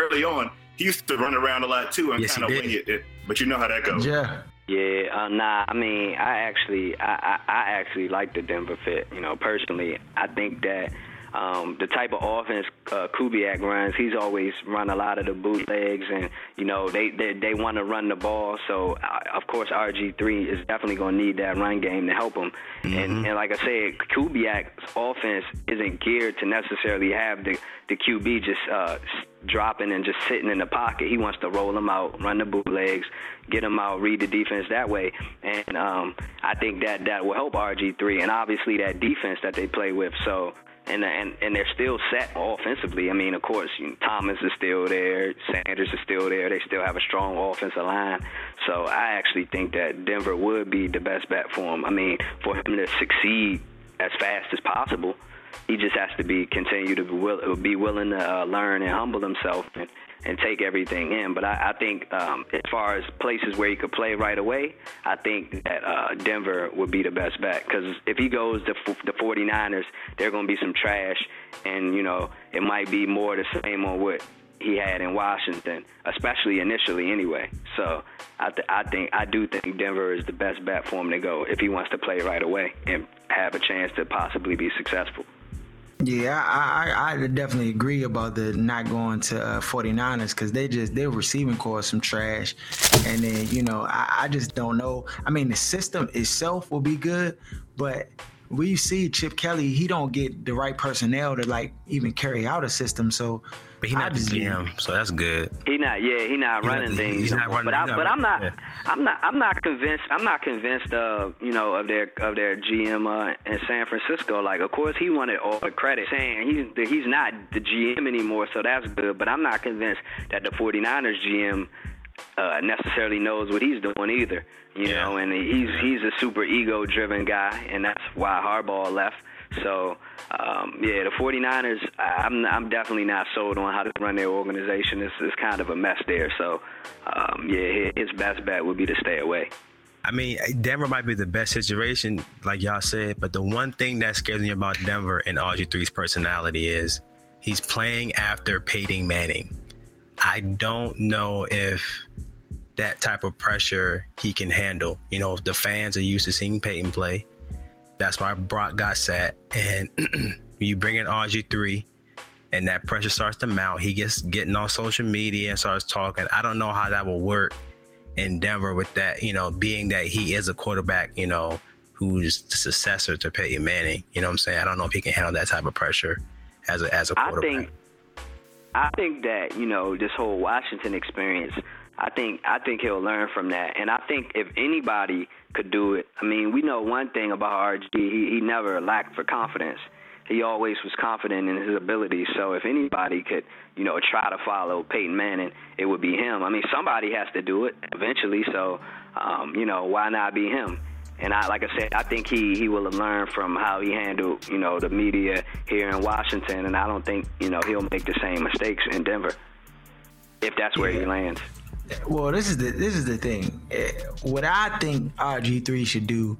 Speaker 3: early on, he used to run around a lot too and
Speaker 2: Yes,
Speaker 3: kind of wing it, it. But you know how that goes.
Speaker 1: Yeah.
Speaker 7: Yeah, uh, nah. I mean, I actually, I, I, I actually like the Denver fit. You know, personally, I think that um, the type of offense uh, Kubiak runs, he's always run a lot of the bootlegs, and you know they they, they want to run the ball. So uh, of course RG3 is definitely going to need that run game to help him. Mm-hmm. And, and like I said, Kubiak's offense isn't geared to necessarily have the the QB just uh, dropping and just sitting in the pocket. He wants to roll them out, run the bootlegs, get them out, read the defense that way. And um, I think that that will help RG3 and obviously that defense that they play with. So and and and they're still set offensively. I mean, of course, you know, Thomas is still there, Sanders is still there. They still have a strong offensive line. So I actually think that Denver would be the best bet for him. I mean, for him to succeed as fast as possible he just has to be continue to be, will, be willing to uh, learn and humble himself and, and take everything in. But I, I think um, as far as places where he could play right away, I think that uh, Denver would be the best bet because if he goes to f- the 49ers, they're going to be some trash, and you know it might be more the same on what he had in Washington, especially initially anyway. So I, th- I think I do think Denver is the best bet for him to go if he wants to play right away and have a chance to possibly be successful.
Speaker 1: Yeah, I, I, I definitely agree about the not going to uh, 49ers because they just their receiving corps some trash, and then you know I, I just don't know. I mean the system itself will be good, but we see Chip Kelly, he don't get the right personnel to like even carry out a system. So
Speaker 2: but he's not the GM, so that's good.
Speaker 7: He not, yeah, he not running not, things. He's not running. But, I, but I'm not, yeah. I'm not, I'm not convinced. I'm not convinced of, you know, of their of their GM uh, in San Francisco. Like, of course, he wanted all the credit, saying he's he's not the GM anymore, so that's good. But I'm not convinced that the 49ers GM uh, necessarily knows what he's doing either. You yeah. know, and he's he's a super ego driven guy, and that's why Harbaugh left. So, um, yeah, the 49ers, I'm, I'm definitely not sold on how to run their organization. It's, it's kind of a mess there. So, um, yeah, his best bet would be to stay away.
Speaker 2: I mean, Denver might be the best situation, like y'all said, but the one thing that scares me about Denver and RG3's personality is he's playing after Peyton Manning. I don't know if that type of pressure he can handle. You know, the fans are used to seeing Peyton play. That's why Brock got set. And you bring in RG3 and that pressure starts to mount, he gets getting on social media and starts talking. I don't know how that will work in Denver with that, you know, being that he is a quarterback, you know, who's the successor to Peyton Manning. You know what I'm saying? I don't know if he can handle that type of pressure as a as a quarterback.
Speaker 7: I think I think that, you know, this whole Washington experience I think I think he'll learn from that, and I think if anybody could do it, I mean, we know one thing about RG. He, he never lacked for confidence. He always was confident in his abilities. So if anybody could, you know, try to follow Peyton Manning, it would be him. I mean, somebody has to do it eventually. So, um, you know, why not be him? And I, like I said, I think he he will have learned from how he handled, you know, the media here in Washington, and I don't think, you know, he'll make the same mistakes in Denver if that's where yeah. he lands.
Speaker 1: Well, this is the this is the thing. Eh, what I think RG three should do,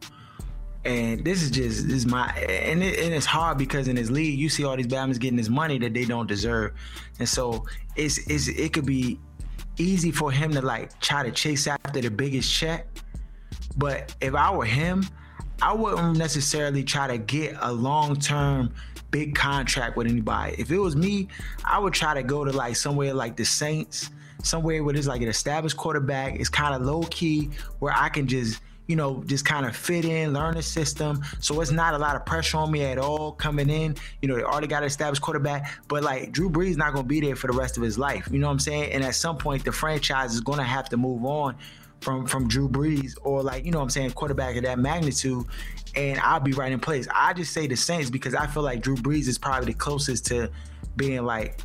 Speaker 1: and this is just this is my and it, and it's hard because in his league you see all these Batmans getting this money that they don't deserve, and so it's it's it could be easy for him to like try to chase after the biggest check. But if I were him, I wouldn't necessarily try to get a long term big contract with anybody. If it was me, I would try to go to like somewhere like the Saints somewhere where there's like an established quarterback. It's kind of low key where I can just you know, just kind of fit in, learn the system. So it's not a lot of pressure on me at all coming in. You know, they already got an established quarterback, but like Drew Brees not going to be there for the rest of his life. You know what I'm saying? And at some point, the franchise is going to have to move on from from Drew Brees or like you know what I'm saying quarterback of that magnitude, and I'll be right in place. I just say the Saints because I feel like Drew Brees is probably the closest to being like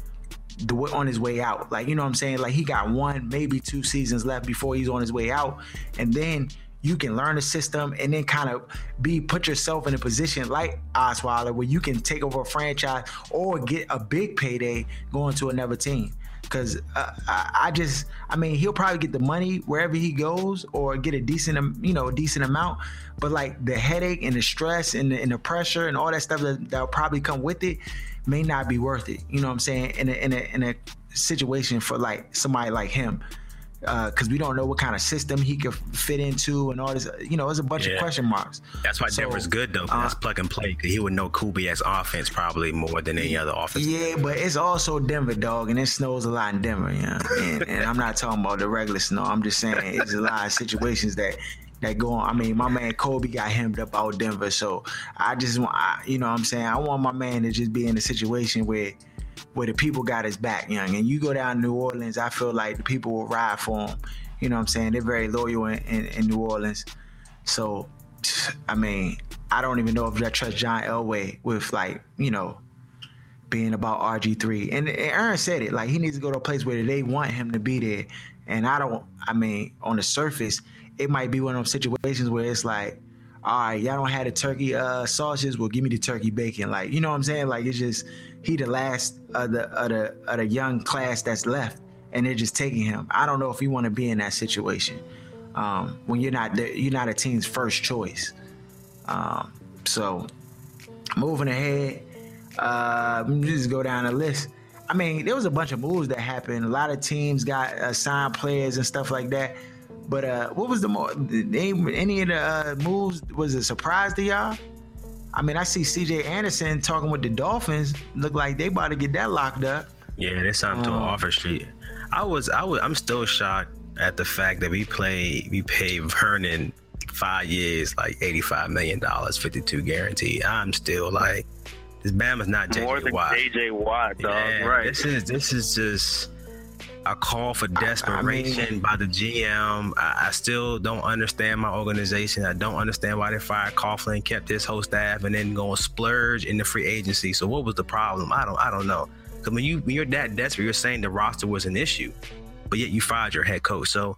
Speaker 1: on his way out. Like, you know what I'm saying? Like he got one, maybe two seasons left before he's on his way out. And then you can learn the system and then kind of be put yourself in a position like Osweiler where you can take over a franchise or get a big payday going to another team. Cause uh, I just, I mean, he'll probably get the money wherever he goes, or get a decent, you know, a decent amount. But like the headache and the stress and the, and the pressure and all that stuff that that'll probably come with it, may not be worth it. You know what I'm saying? In a, in a, in a situation for like somebody like him. because uh, we don't know what kind of system he could fit into and all this. You know, there's a bunch yeah. of question marks.
Speaker 2: That's why so, Denver's good though. Uh, that's plug and play. He would know Kubiak's offense probably more than any other offense.
Speaker 1: Yeah, but it's also Denver, dog, and it snows a lot in Denver. You know? and, and I'm not talking about the regular snow. I'm just saying it's a lot of situations that that go on. I mean, my man Kobe got hemmed up out Denver, so I just want, you know, what I'm saying I want my man to just be in a situation where where the people got his back, young. And you go down to New Orleans, I feel like the people will ride for him. You know what I'm saying? They're very loyal in, in, in New Orleans. So, I mean, I don't even know if I trust John Elway with like, you know, being about RG3. And, and Aaron said it, like he needs to go to a place where they want him to be there. And I don't, I mean, on the surface, it might be one of those situations where it's like, all right, y'all don't have the turkey uh, sausages, well, give me the turkey bacon. Like, you know what I'm saying? Like, it's just he the last of the of the of the young class that's left, and they're just taking him. I don't know if you want to be in that situation um, when you're not the, you're not a team's first choice. Um, so, moving ahead, uh, just go down the list. I mean, there was a bunch of moves that happened. A lot of teams got uh, signed players and stuff like that. But uh, what was the more any of the uh, moves was a surprise to y'all? I mean, I see C.J. Anderson talking with the Dolphins. Look like they about to get that locked up.
Speaker 2: Yeah, they signed um, to an offer street. I was, I was, I'm still shocked at the fact that we play, we pay Vernon five years, like eighty-five million dollars, fifty-two guaranteed. I'm still like, this Bama's not
Speaker 5: JJ More than
Speaker 2: Watt.
Speaker 5: JJ Watt, dog. Yeah, right.
Speaker 2: This is, this is just a call for desperation I mean, by the GM. I, I, still don't understand my organization. I don't understand why they fired Coughlin, kept his whole staff, and then going splurge in the free agency. So what was the problem? I don't I don't know. Because when you when you're that desperate, you're saying the roster was an issue, but yet you fired your head coach. So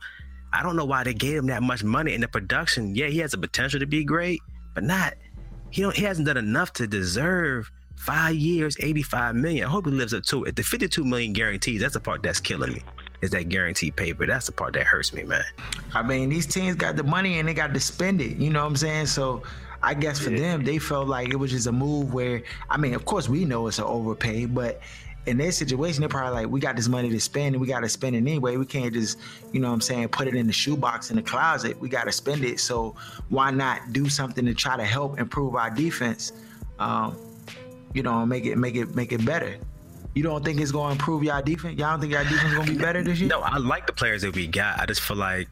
Speaker 2: I don't know why they gave him that much money in the production. Yeah, he has the potential to be great, but not he don't he hasn't done enough to deserve Five years, 85 million. I hope he lives up to it. The 52 million guarantees, that's the part that's killing me. Is that guaranteed paper. That's the part that hurts me, man.
Speaker 1: I mean, these teams got the money and they got to spend it. You know what I'm saying? So I guess for yeah. them, they felt like it was just a move where, I mean, of course, we know it's an overpay, but in their situation, they're probably like, we got this money to spend and we got to spend it anyway. We can't just, you know what I'm saying, put it in the shoebox in the closet. We got to spend it. So why not do something to try to help improve our defense? Um, you know, make it make it make it better. You don't think it's going to improve y'all defense? Y'all don't think y'all defense is going to be better this year?
Speaker 2: No, I like the players that we got. I just feel like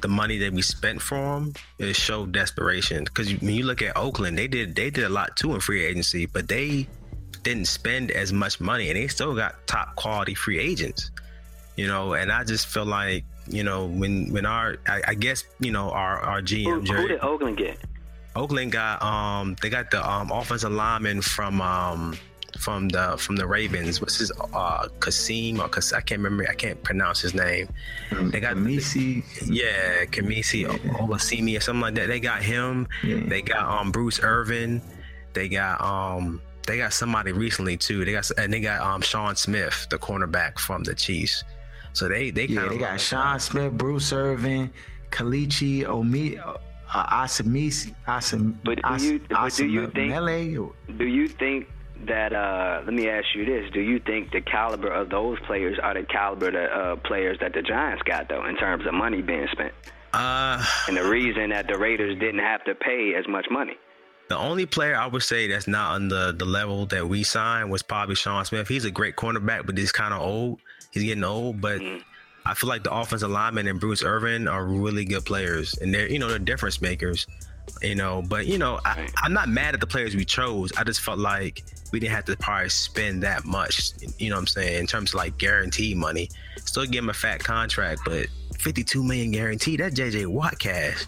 Speaker 2: the money that we spent for them it showed desperation. Because when you look at Oakland, they did they did a lot too in free agency, but they didn't spend as much money, and they still got top quality free agents. You know, and I just feel like you know when when our I, I guess you know our our GM
Speaker 7: who, Jerry, who did Oakland get?
Speaker 2: Oakland got um they got the um offensive lineman from um from the from the Ravens. What's his uh Kasim or Kas- I can't remember. I can't pronounce his name.
Speaker 1: Um, they got Kamisi.
Speaker 2: Yeah, Kamisi yeah. Olasimi or something like that. They got him. Yeah. They got um Bruce Irvin. They got um they got somebody recently too. They got and they got um Sean Smith, the cornerback from the Chiefs. So they they
Speaker 1: yeah they got Sean Smith, Bruce Irvin, Kelechi Omi uh, Asamis, Asam,
Speaker 7: but do you, but do you think? Do you think that? Uh, let me ask you this: Do you think the caliber of those players are the caliber of uh, players that the Giants got, though, in terms of money being spent?
Speaker 2: Uh,
Speaker 7: and the reason that the Raiders didn't have to pay as much money.
Speaker 2: The only player I would say that's not on the, the level that we signed was probably Sean Smith. He's a great cornerback, but he's kind of old. He's getting old, but mm-hmm. I feel like the offensive lineman and Bruce Irvin are really good players, and they're you know they're difference makers. You know, but you know I, I'm not mad at the players we chose. I just felt like we didn't have to probably spend that much. You know what I'm saying in terms of like guarantee money. Still give him a fat contract, but 52 million guaranteed. That's JJ Watt cash.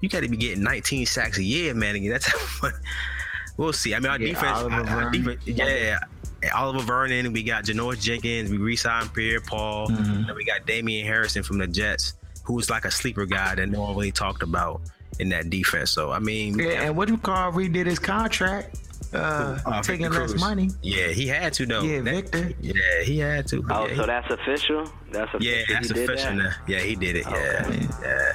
Speaker 2: You got to be getting 19 sacks a year, man. That's how much. We'll see. I mean, our yeah, defense, our defense, yeah. Oliver Vernon, we got Janoris Jenkins, we re-signed Pierre Paul, mm-hmm. and we got Damian Harrison from the Jets, who's like a sleeper guy that no one really talked about in that defense. So I mean,
Speaker 1: yeah, and what do you call redid his contract? Uh, uh, taking less money.
Speaker 2: Yeah, he had to though.
Speaker 1: Yeah,
Speaker 2: that,
Speaker 1: Victor.
Speaker 2: Yeah, he had to.
Speaker 7: Oh,
Speaker 2: yeah,
Speaker 7: so
Speaker 2: he,
Speaker 7: that's official. That's official.
Speaker 2: Yeah, that's official. That? Yeah, he did it. Okay. Yeah, yeah.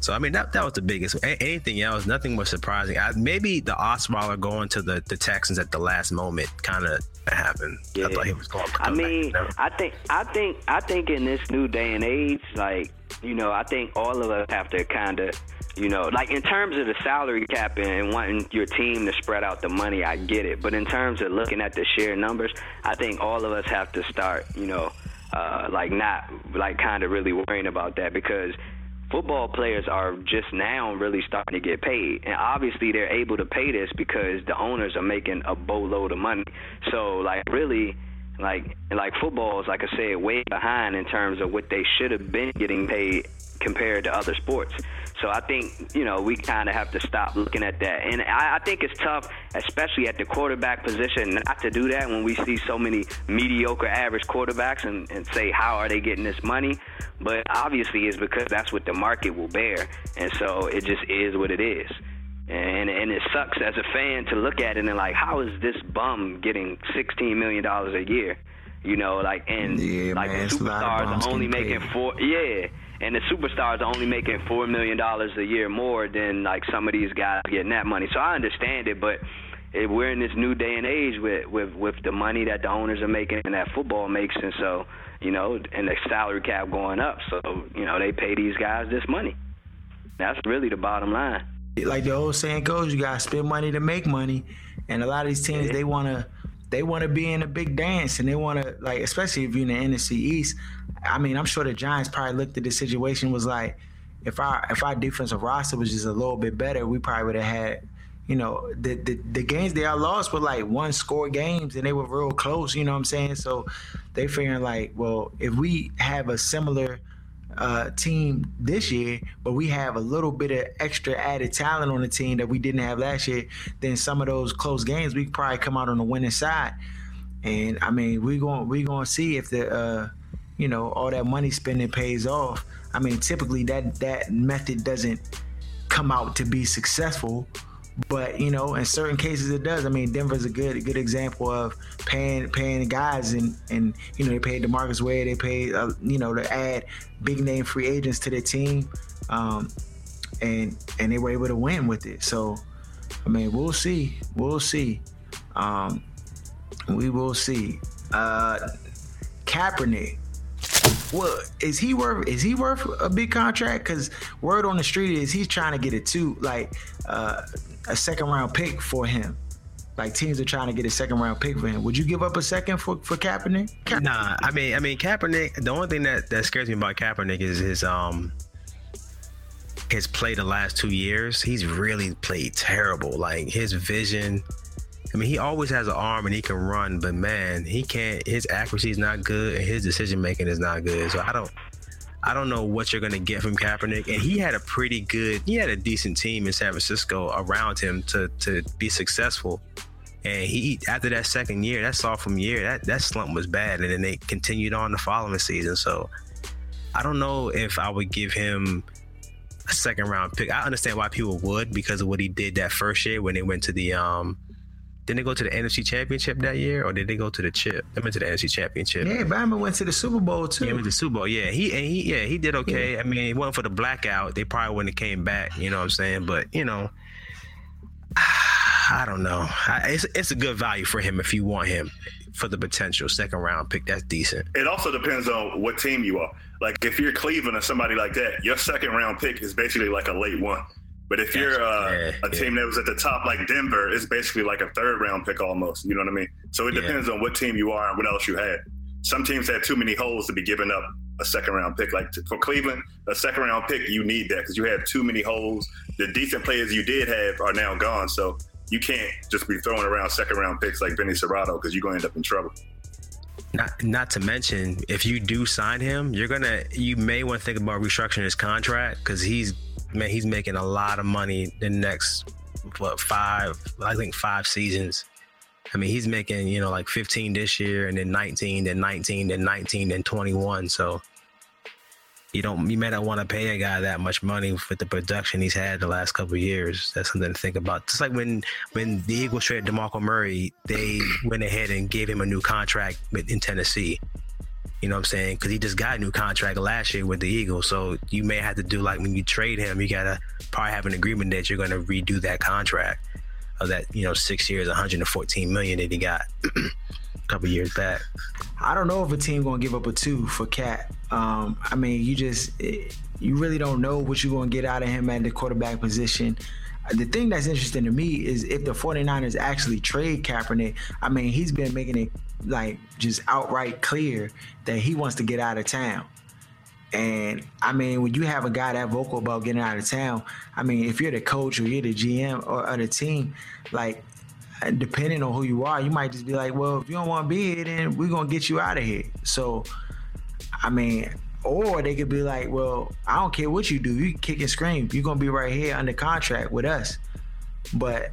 Speaker 2: So I mean that that was the biggest. A- anything else, nothing was surprising. I, maybe the Osweiler going to the, the Texans at the last moment kind of happened.
Speaker 7: Yeah.
Speaker 2: I thought he was going. to
Speaker 7: I
Speaker 2: back,
Speaker 7: mean,
Speaker 2: know?
Speaker 7: I think, I think, I think in this new day and age, like you know, I think all of us have to kind of, you know, like in terms of the salary cap and wanting your team to spread out the money, I get it. But in terms of looking at the sheer numbers, I think all of us have to start, you know, uh, like not like kind of really worrying about that because football players are just now really starting to get paid. And obviously they're able to pay this because the owners are making a boatload of money. So like really like like football is like I said way behind in terms of what they should have been getting paid compared to other sports. So I think you know we kind of have to stop looking at that, and I, I think it's tough, especially at the quarterback position, not to do that when we see so many mediocre, average quarterbacks, and, and say how are they getting this money? But obviously, it's because that's what the market will bear, and so it just is what it is. And and it sucks as a fan to look at it and like, how is this bum getting sixteen million dollars a year? You know, like and
Speaker 1: Yeah,
Speaker 7: like
Speaker 1: man,
Speaker 7: the
Speaker 1: it's a lot of
Speaker 7: superstars are only making four. Yeah, and the superstars are only making four million dollars a year more than like some of these guys getting that money. So I understand it, but if we're in this new day and age with with with the money that the owners are making and that football makes, and so you know, and the salary cap going up, so you know they pay these guys this money. That's really the bottom line.
Speaker 1: like the old saying goes, you gotta spend money to make money. And a lot of these teams, they wanna they wanna be in a big dance, and they wanna like, especially if you're in the NFC East. I mean, I'm sure the Giants probably looked at the situation was like, if our if our defensive roster was just a little bit better, we probably would have had. You know, the, the the games they all lost were like one score games and they were real close, you know what I'm saying? So they figuring like, well, if we have a similar uh, team this year, but we have a little bit of extra added talent on the team that we didn't have last year, then some of those close games we probably come out on the winning side. And I mean, we're going we going to see if the uh, you know all that money spending pays off. I mean, typically that that method doesn't come out to be successful. But you know, in certain cases, it does. I mean, Denver's a good a good example of paying paying guys, and and you know they paid Demarcus Ware, they paid uh, you know to add big name free agents to their team, um, and and they were able to win with it. So, I mean, we'll see, we'll see, um, we will see. Uh, Kaepernick, what is he worth? Is he worth a big contract? Because word on the street is he's trying to get a two, like uh, a second round pick for him. Like teams are trying to get a second round pick for him. Would you give up a second for for Kaepernick? Ka-
Speaker 2: Nah, I mean, I mean, Kaepernick. The only thing that that scares me about Kaepernick is his um his play the last two years. He's really played terrible. Like his vision. I mean, he always has an arm and he can run, but man, he can't. His accuracy is not good, and his decision making is not good. So I don't. I don't know what you're gonna get from Kaepernick, and he had a pretty good, he had a decent team in San Francisco around him to to be successful. And he after that second year, that sophomore year, that that slump was bad, and then they continued on the following season. So I don't know if I would give him a second round pick. I understand why people would because of what he did that first year when they went to the um. Didn't they go to the NFC Championship that year, or did they go to the chip? They went to the NFC Championship.
Speaker 1: Yeah, Bama went to the Super Bowl too.
Speaker 2: Yeah, with the Super Bowl. Yeah, he and he yeah he did okay. I mean, it wasn't for the blackout. They probably wouldn't have came back. You know what I'm saying? But you know, I don't know. I, it's it's a good value for him if you want him for the potential second round pick. That's decent.
Speaker 3: It also depends on what team you are. Like if you're Cleveland or somebody like that, your second round pick is basically like a late one. But if you're uh,
Speaker 2: Yeah,
Speaker 3: a team that was at the top, like Denver, it's basically like a third round pick almost. You know what I mean? So it
Speaker 2: Yeah.
Speaker 3: depends on what team you are and what else you had. Some teams had too many holes to be giving up a second round pick. Like for Cleveland, a second round pick, you need that because you have too many holes. The decent players you did have are now gone. So you can't just be throwing around second round picks like Benny Serrato because you're going to end up in trouble.
Speaker 2: Not not to mention if you do sign him, you're gonna you may want to think about restructuring his contract because he's man he's making a lot of money the next what five I think five seasons. I mean he's making you know like 15 this year and then 19, then 19, then 19, then 21. So you don't you may not want to pay a guy that much money for the production he's had the last couple years. That's something to think about. Just like when when the Eagles traded DeMarco Murray, they went ahead and gave him a new contract in Tennessee. You know what I'm saying? Because he just got a new contract last year with the Eagles. So you may have to do like when you trade him, you gotta probably have an agreement that you're gonna redo that contract of that you know six years, 114 million that he got couple years back.
Speaker 1: I don't know if a team gonna give up a two for Kap. Um, I mean, you just you really don't know what you're gonna get out of him at the quarterback position. The thing that's interesting to me is if the 49ers actually trade Kaepernick, I mean, he's been making it like just outright clear that he wants to get out of town. And I mean, when you have a guy that vocal about getting out of town, I mean, if you're the coach or you're the GM or, or the team, like depending on who you are, you might just be like, well, if you don't want to be here, then we're gonna get you out of here. So, I mean, or they could be like, well, I don't care what you do, you kick and scream, you're gonna be right here under contract with us. But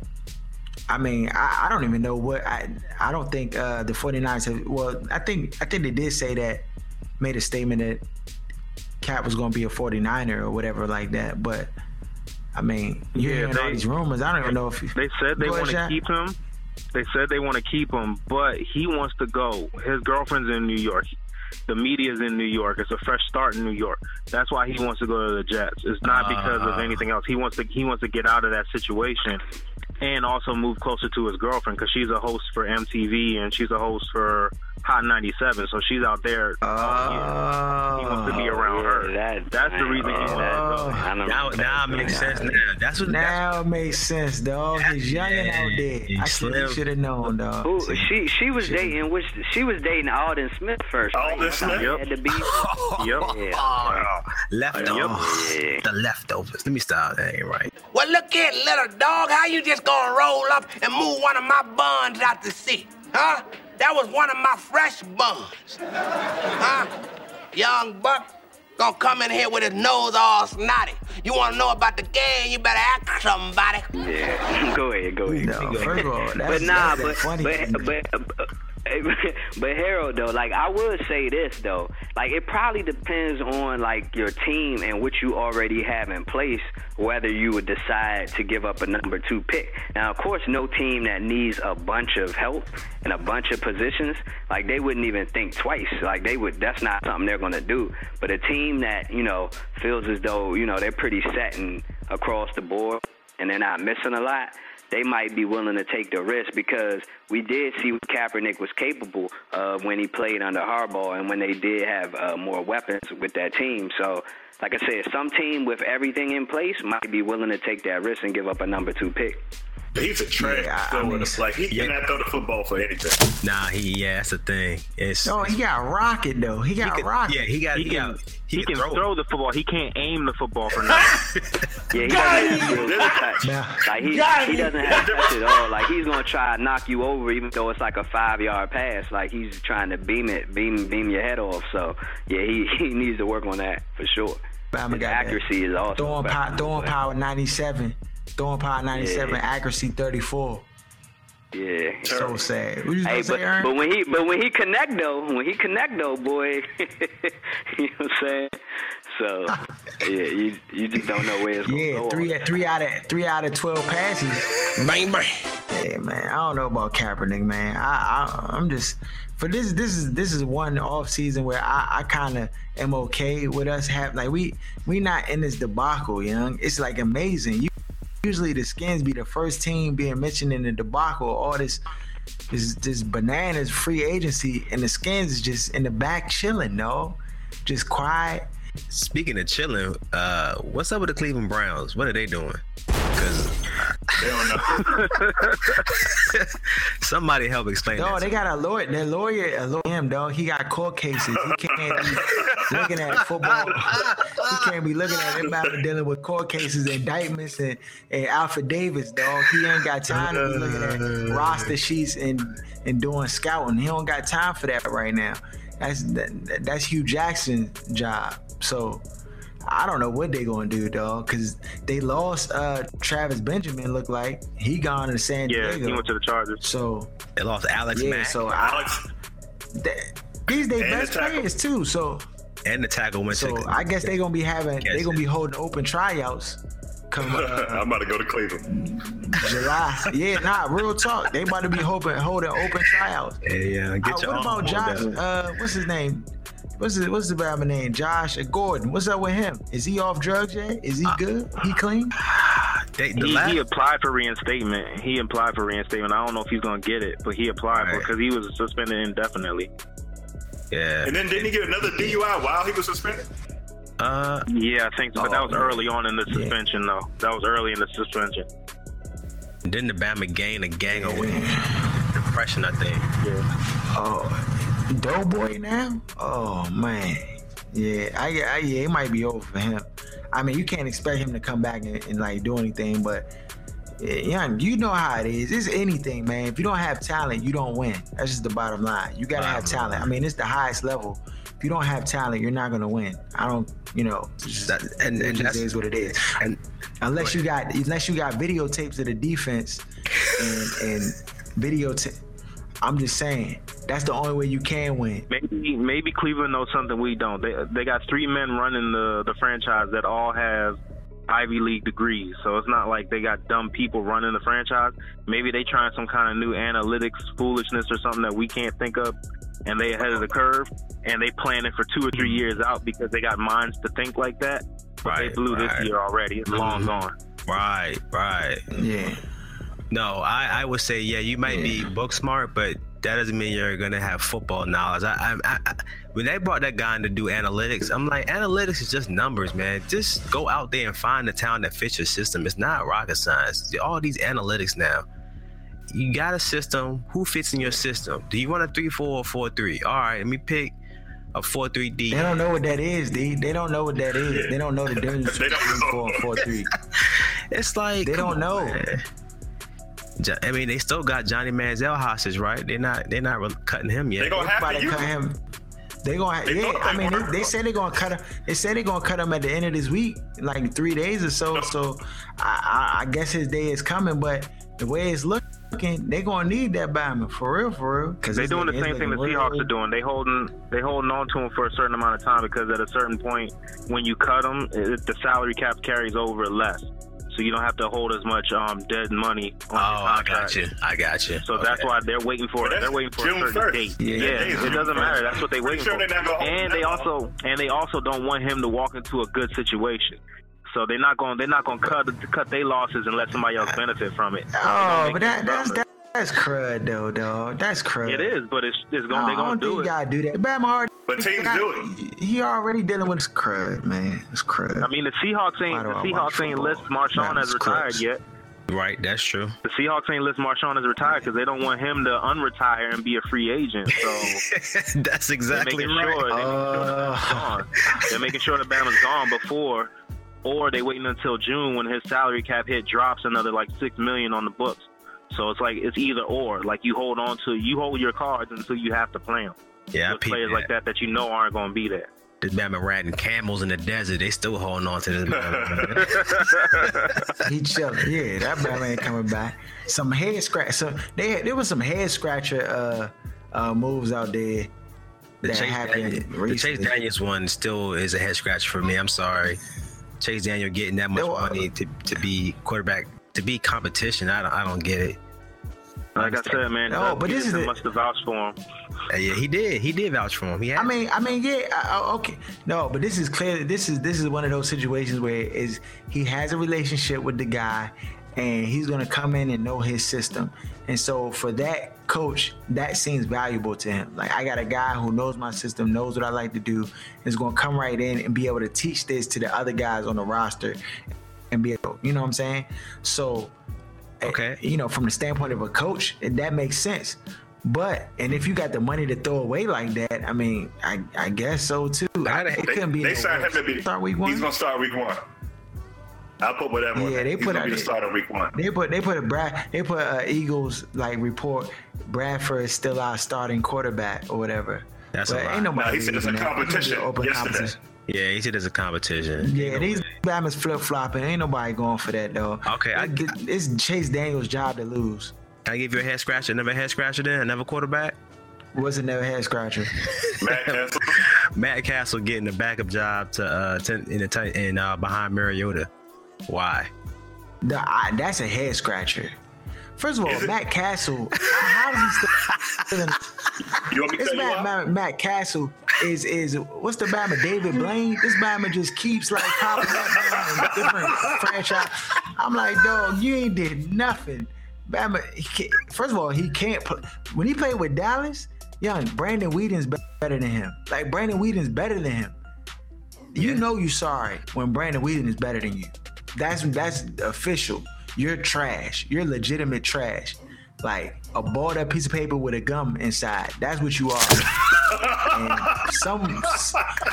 Speaker 1: I mean, I, I don't even know what I I don't think uh, the 49ers have well, I think I think they did say that made a statement that Kap was gonna be a 49er or whatever like that, but I mean, you're yeah, hearing they, all these rumors. I don't even know if
Speaker 5: they said they want to keep him. They said they want to keep him, but he wants to go. His girlfriend's in New York. The media's in New York. It's a fresh start in New York. That's why he wants to go to the Jets. It's not because of ah. anything else. He wants to he wants to get out of that situation and also move closer to his girlfriend because she's a host for MTV and she's a host for Hot 97, so she's out there. Uh, he wants to be around yeah, her. That, that's the reason he wants to
Speaker 2: go. Now, now it makes sense. Now that's what.
Speaker 1: Now it makes sense, dog. He's young and out there. I should have known, dog.
Speaker 7: Ooh, she she was dating which she was dating Aldon Smith first.
Speaker 3: Aldon Smith.
Speaker 7: Yep. Had to be.
Speaker 2: yep. Yeah. Leftovers. Yep. The leftovers. Let me stop. That ain't right.
Speaker 9: Well, look at little dog. How you just gonna roll up and move one of my buns out the seat, huh? That was one of my fresh buns. Huh? Young buck gonna come in here with his nose all snotty. You wanna know about the game, you better ask somebody.
Speaker 7: Yeah, go ahead, go ahead.
Speaker 1: No,
Speaker 7: go
Speaker 1: first of all, that's,
Speaker 7: but nah,
Speaker 1: that's
Speaker 7: but, but, but, but, but Harold though, like I would say this though, like it probably depends on like your team and what you already have in place, whether you would decide to give up a number two pick. Now, of course, no team that needs a bunch of help and a bunch of positions, like they wouldn't even think twice. Like they would, that's not something they're gonna do. But a team that you know feels as though you know they're pretty set and across the board and they're not missing a lot they might be willing to take the risk because we did see what Kaepernick was capable of when he played under Harbaugh and when they did have uh, more weapons with that team. So, like I said, some team with everything in place might be willing to take that risk and give up a number two pick.
Speaker 3: He's a trash yeah, I mean, Like he yeah. cannot throw the football for anything.
Speaker 2: Nah, he yeah, that's the thing. It's
Speaker 1: no, he got rocket though. He got he rocket.
Speaker 2: Yeah, he got he, he
Speaker 5: can,
Speaker 2: got,
Speaker 5: he, he can, throw, throw the football. He can't aim the football for nothing.
Speaker 7: yeah, he doesn't have real touch. Like he, he doesn't have touch at all. Like he's gonna try to knock you over, even though it's like a five yard pass. Like he's trying to beam it, beam beam your head off. So yeah, he, he needs to work on that for sure. His accuracy that. is awesome.
Speaker 1: Throwing, power, throwing power ninety seven. Throwing power 97, yeah. accuracy 34.
Speaker 7: Yeah.
Speaker 1: So sad. What you
Speaker 7: hey,
Speaker 1: but, say,
Speaker 7: but when he but when he connect though, when he connect though, boy, you know what I'm saying? So yeah, you you just don't know where it's going.
Speaker 1: Yeah, three three out of three out of twelve passes.
Speaker 9: Bang bang.
Speaker 1: Yeah, man. I don't know about Kaepernick, man. I, I I'm just for this this is this is one off season where I, I kind of am okay with us have like we we not in this debacle, young. It's like amazing. You Usually the Skins be the first team being mentioned in the debacle. All this, this, this bananas free agency, and the Skins is just in the back chilling, no, just quiet.
Speaker 2: Speaking of chilling, uh, what's up with the Cleveland Browns? What are they doing? Because they don't know. Somebody help explain.
Speaker 1: No, they got a lawyer. Their lawyer, a lawyer, him dog. He got court cases. He can't be looking at football. he can't be looking at everybody dealing with court cases, indictments, and, and affidavits, dog. He ain't got time to be looking at roster sheets and and doing scouting. He don't got time for that right now. That's that, that's Hue Jackson's job. So I don't know what they're gonna do, dog, because they lost uh, Travis Benjamin. Look like he gone to San
Speaker 5: yeah,
Speaker 1: Diego.
Speaker 5: Yeah, he went to the Chargers.
Speaker 1: So
Speaker 2: they lost Alex.
Speaker 1: Yeah,
Speaker 2: Mack.
Speaker 1: so Alex. They, these they best the players too. So
Speaker 2: and the tackle went
Speaker 1: so
Speaker 2: to.
Speaker 1: I guess they gonna be having they gonna be holding open tryouts. Come, uh,
Speaker 3: I'm about to go to Cleveland.
Speaker 1: July, yeah, nah, real talk. They about to be hoping holding open tryouts.
Speaker 2: Yeah, yeah. Get uh, your
Speaker 1: what about Josh? Uh, what's his name? What's the what's the Bama name? Josh Gordon. What's up with him? Is he off drugs yet? Is he good? He clean?
Speaker 2: They, the
Speaker 5: He,
Speaker 2: last,
Speaker 5: he applied for reinstatement. He applied for reinstatement. I don't know if he's gonna get it, but he applied
Speaker 2: Right.
Speaker 5: because he was suspended indefinitely.
Speaker 2: yeah.
Speaker 3: And then didn't he get another DUI while he was suspended?
Speaker 2: Uh,
Speaker 5: Yeah, I think so. But that
Speaker 1: Oh,
Speaker 5: was early on in the suspension, though. That was early in the suspension.
Speaker 2: didn't the Bama gain a gang away? Depression, I think. Yeah.
Speaker 1: Oh, Doughboy now? Oh man, yeah, I, I yeah, it might be over for him. I mean, you can't expect him to come back and, and like do anything, but yeah, young, you know how it is. It's anything, man. If you don't have talent, you don't win. That's just the bottom line. You gotta have talent. I mean, it's the highest level. If you don't have talent, you're not gonna win. I don't, you know,
Speaker 2: That- and- and that's-
Speaker 1: is what it is.
Speaker 2: And
Speaker 1: Unless you got unless you got videotapes of the defense and and videotape. I'm just saying that's the only way you can win.
Speaker 5: Maybe maybe Cleveland knows something we don't. They they got three men running the the franchise that all have Ivy League degrees. So it's not like they got dumb people running the franchise. Maybe they trying some kind of new analytics foolishness or something that we can't think of, and they ahead of the curve, and they planning for two or three years out because they got minds to think like that. But they blew
Speaker 2: right.
Speaker 5: this year already. It's long
Speaker 2: Mhm.
Speaker 5: gone.
Speaker 2: right, right.
Speaker 1: Yeah.
Speaker 2: No, I, I would say yeah, you might be book smart, but that doesn't mean you're gonna have football knowledge. I, I, I, I when they brought that guy in to do analytics, I'm like, analytics is just numbers, man. Just go out there and find the talent that fits your system. It's not rocket science. All these analytics now. You got a system. Who fits in your system? Do you want a three four or four three? All right, let me pick a four three D.
Speaker 1: They don't know what that is, D. They don't know what that is. They don't know the difference between
Speaker 3: don't
Speaker 1: three, four, and four, three.
Speaker 2: It's like
Speaker 1: They don't
Speaker 2: on,
Speaker 1: know.
Speaker 2: man. I mean, they still got Johnny Manziel hostage, right? They're not. They're not cutting him yet.
Speaker 3: They gonna
Speaker 1: They
Speaker 3: have to
Speaker 1: to
Speaker 3: use
Speaker 1: cut
Speaker 3: him.
Speaker 1: Him. They gonna
Speaker 3: They
Speaker 1: yeah. I
Speaker 3: they
Speaker 1: mean, they, they say they're gonna cut him. They say they're gonna cut him at the end of this week, like three days or so. So I, I, I guess his day is coming. But the way it's looking, they gonna need that Bama for real, for real. Because
Speaker 5: They're doing the same thing the Seahawks are doing. They holding they holding on to him for a certain amount of time because at a certain point, when you cut them, it, the salary cap carries over less, so you don't have to hold as much um, dead money on
Speaker 2: Oh, I got you. I got you.
Speaker 5: So that's why they're waiting for it. They're waiting for
Speaker 3: June
Speaker 5: a certain
Speaker 3: 1st.
Speaker 5: date.
Speaker 1: Yeah,
Speaker 5: Yeah,
Speaker 3: that is
Speaker 5: it doesn't
Speaker 3: 1st.
Speaker 5: matter. That's what they
Speaker 3: Pretty
Speaker 5: waiting
Speaker 3: sure
Speaker 5: for.
Speaker 3: they're not gonna hold
Speaker 5: and they
Speaker 3: long.
Speaker 5: also and they also don't want him to walk into a good situation. So they're not going. They're not going to cut cut their losses and let somebody else benefit from it.
Speaker 1: Oh, but that
Speaker 5: it
Speaker 1: that's that, that's crud though, dog. That's crud.
Speaker 5: It is, but it's it's going.
Speaker 1: I
Speaker 5: They're
Speaker 1: don't
Speaker 5: going to
Speaker 1: think
Speaker 5: do
Speaker 1: you
Speaker 5: it.
Speaker 1: gotta do that. Bama already.
Speaker 3: But teams do it.
Speaker 1: He already dealing with crud, man. It's crud.
Speaker 5: I mean, the Seahawks ain't
Speaker 1: Why
Speaker 5: the
Speaker 1: I watch
Speaker 5: Seahawks ain't
Speaker 1: football?
Speaker 5: list Marshawn as retired
Speaker 1: close.
Speaker 5: yet.
Speaker 2: right. That's true.
Speaker 5: The Seahawks ain't list Marshawn as retired because they don't want him to unretire and be a free agent. So
Speaker 2: that's
Speaker 5: they're
Speaker 2: exactly right.
Speaker 5: sure they're making sure
Speaker 1: Uh,
Speaker 5: that Bama's gone. They're making sure that Bama's gone before, or they waiting until June when his salary cap hit drops another like six million on the books. So it's like it's either or. Like you hold on to you hold your cards until you have to play them.
Speaker 2: yeah, I
Speaker 5: players
Speaker 2: that.
Speaker 5: like that that you know aren't going to be there.
Speaker 2: This Bama riding camels in the desert. They still holding on to this. man.
Speaker 1: he chilling. Yeah, that Bama ain't coming back. Some head scratch. So they had, there was some head scratcher uh, uh, moves out there
Speaker 2: The
Speaker 1: that
Speaker 2: Chase,
Speaker 1: happened
Speaker 2: Daniels, the
Speaker 1: recently.
Speaker 2: Chase Daniels one still is a head scratch for me. I'm sorry. Chase Daniel getting that much
Speaker 1: There wa-
Speaker 2: money to, to be quarterback to be competition. I don't, I don't get it.
Speaker 5: Like I said, man,
Speaker 1: No,
Speaker 5: Doug
Speaker 1: but this is
Speaker 5: Pederson
Speaker 1: it.
Speaker 5: must have vouched for him.
Speaker 2: Uh, yeah, he did. He did vouch for him. He
Speaker 1: I mean, I mean, yeah, I, I- okay, no, but this is clearly this is this is one of those situations where is he has a relationship with the guy, and he's gonna come in and know his system, and so for that coach, that seems valuable to him. Like I got a guy who knows my system, knows what I like to do, is gonna come right in and be able to teach this to the other guys on the roster, and be able, you know what I'm saying? So
Speaker 2: Okay.
Speaker 1: you know, from the standpoint of a coach, that makes sense. But and if you got the money to throw away like that, I mean, I, I guess so too. I, it
Speaker 3: They,
Speaker 1: couldn't be.
Speaker 3: they signed him to be.
Speaker 1: start week one.
Speaker 3: He's gonna start week one. I'll put whatever.
Speaker 1: Yeah, they
Speaker 3: He's
Speaker 1: put
Speaker 3: gonna
Speaker 1: out
Speaker 3: be the starter week one.
Speaker 1: They put they put a Brad they put uh, Eagles like report Bradford is still our starting quarterback or whatever.
Speaker 2: That's a
Speaker 1: but
Speaker 2: lie.
Speaker 1: ain't nobody.
Speaker 3: No, he said it's a
Speaker 1: believing that. It's gonna be
Speaker 3: competition yesterday.
Speaker 1: competition.
Speaker 2: Yeah, he said it's a competition.
Speaker 1: Yeah, these Bama's flip flopping. Ain't nobody going for that though.
Speaker 2: Okay, I-
Speaker 1: It- it's Chase Daniels' job to lose.
Speaker 2: Can I give you a head scratcher? Another head scratcher then? Another quarterback?
Speaker 1: Wasn't never head scratcher.
Speaker 3: Matt Cassel.
Speaker 2: Matt Cassel getting the backup job to uh to, in the t- in uh behind Mariota. Why?
Speaker 1: The, I, that's a head scratcher. First of all,
Speaker 3: Is it?
Speaker 1: Matt Cassel. how is he still?
Speaker 3: You want me to
Speaker 1: It's Matt? Matt, Matt Cassel. is is what's the Bama? David Blaine. This Bama just keeps like popping up in different franchise. I'm like, dog, you ain't did nothing. Bama. First of all, he can't play. When he played with Dallas, young Brandon Weeden's better than him. Like Brandon Weeden's better than him. You know you sorry when Brandon Weeden is better than you. That's that's official. You're trash. You're legitimate trash. Like a balled up piece of paper with a gum inside. That's what you are. and some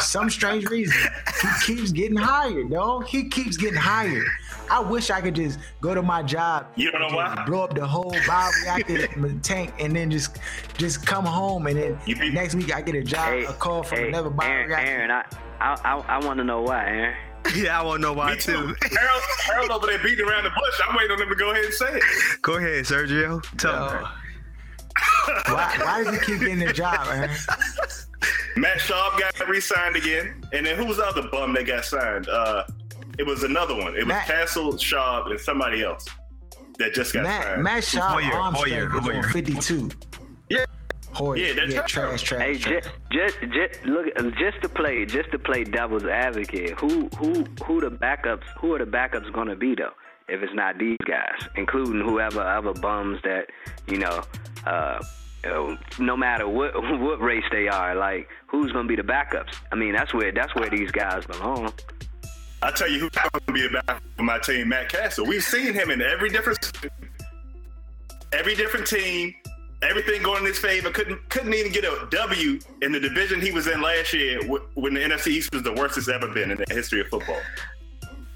Speaker 1: some strange reason, he keeps getting hired, dog. He keeps getting hired. I wish I could just go to my job.
Speaker 3: You don't know why?
Speaker 1: Blow up the whole bioreactor tank and then just just come home and then
Speaker 3: be-
Speaker 1: next week I get a job,
Speaker 7: Hey,
Speaker 1: a call from
Speaker 7: hey,
Speaker 1: another
Speaker 7: Aaron,
Speaker 1: bioreactor.
Speaker 7: Aaron, I, I, I, I want to know why, Aaron.
Speaker 2: Yeah, I want to know why
Speaker 3: Me too.
Speaker 2: too.
Speaker 3: Harold, Harold over there beating around the bush. I'm waiting on him to go ahead and say it.
Speaker 2: Go ahead, Sergio. Tell
Speaker 1: Yo.
Speaker 2: me.
Speaker 1: Why, why does he keep getting the job, man?
Speaker 3: Matt Schaub got re-signed again, and then who was the other bum that got signed? Uh, it was another one. It was
Speaker 1: Matt-
Speaker 3: Cassel, Schaub, and somebody else that just got
Speaker 1: Matt,
Speaker 3: signed.
Speaker 1: Matt Shaw
Speaker 2: Hoyer,
Speaker 1: arm
Speaker 2: Hoyer, Hoyer.
Speaker 1: 52.
Speaker 3: Yeah.
Speaker 1: Hoyer.
Speaker 3: Yeah, that's
Speaker 1: yeah,
Speaker 3: right.
Speaker 1: trash, trash,
Speaker 7: Hey,
Speaker 1: trash.
Speaker 7: just, just, just look, just to play, just to play devil's advocate. Who, who, who the backups? Who are the backups going to be though? If it's not these guys, including whoever other bums that you know, uh, uh, no matter what what race they are, like who's going to be the backups? I mean, that's where that's where these guys belong.
Speaker 3: I tell you who's going to be about for my team, Matt Cassel. We've seen him in every different, every different team. Everything going in his favor. Couldn't couldn't even get a W in the division he was in last year when the NFC East was the worst it's ever been in the history of football.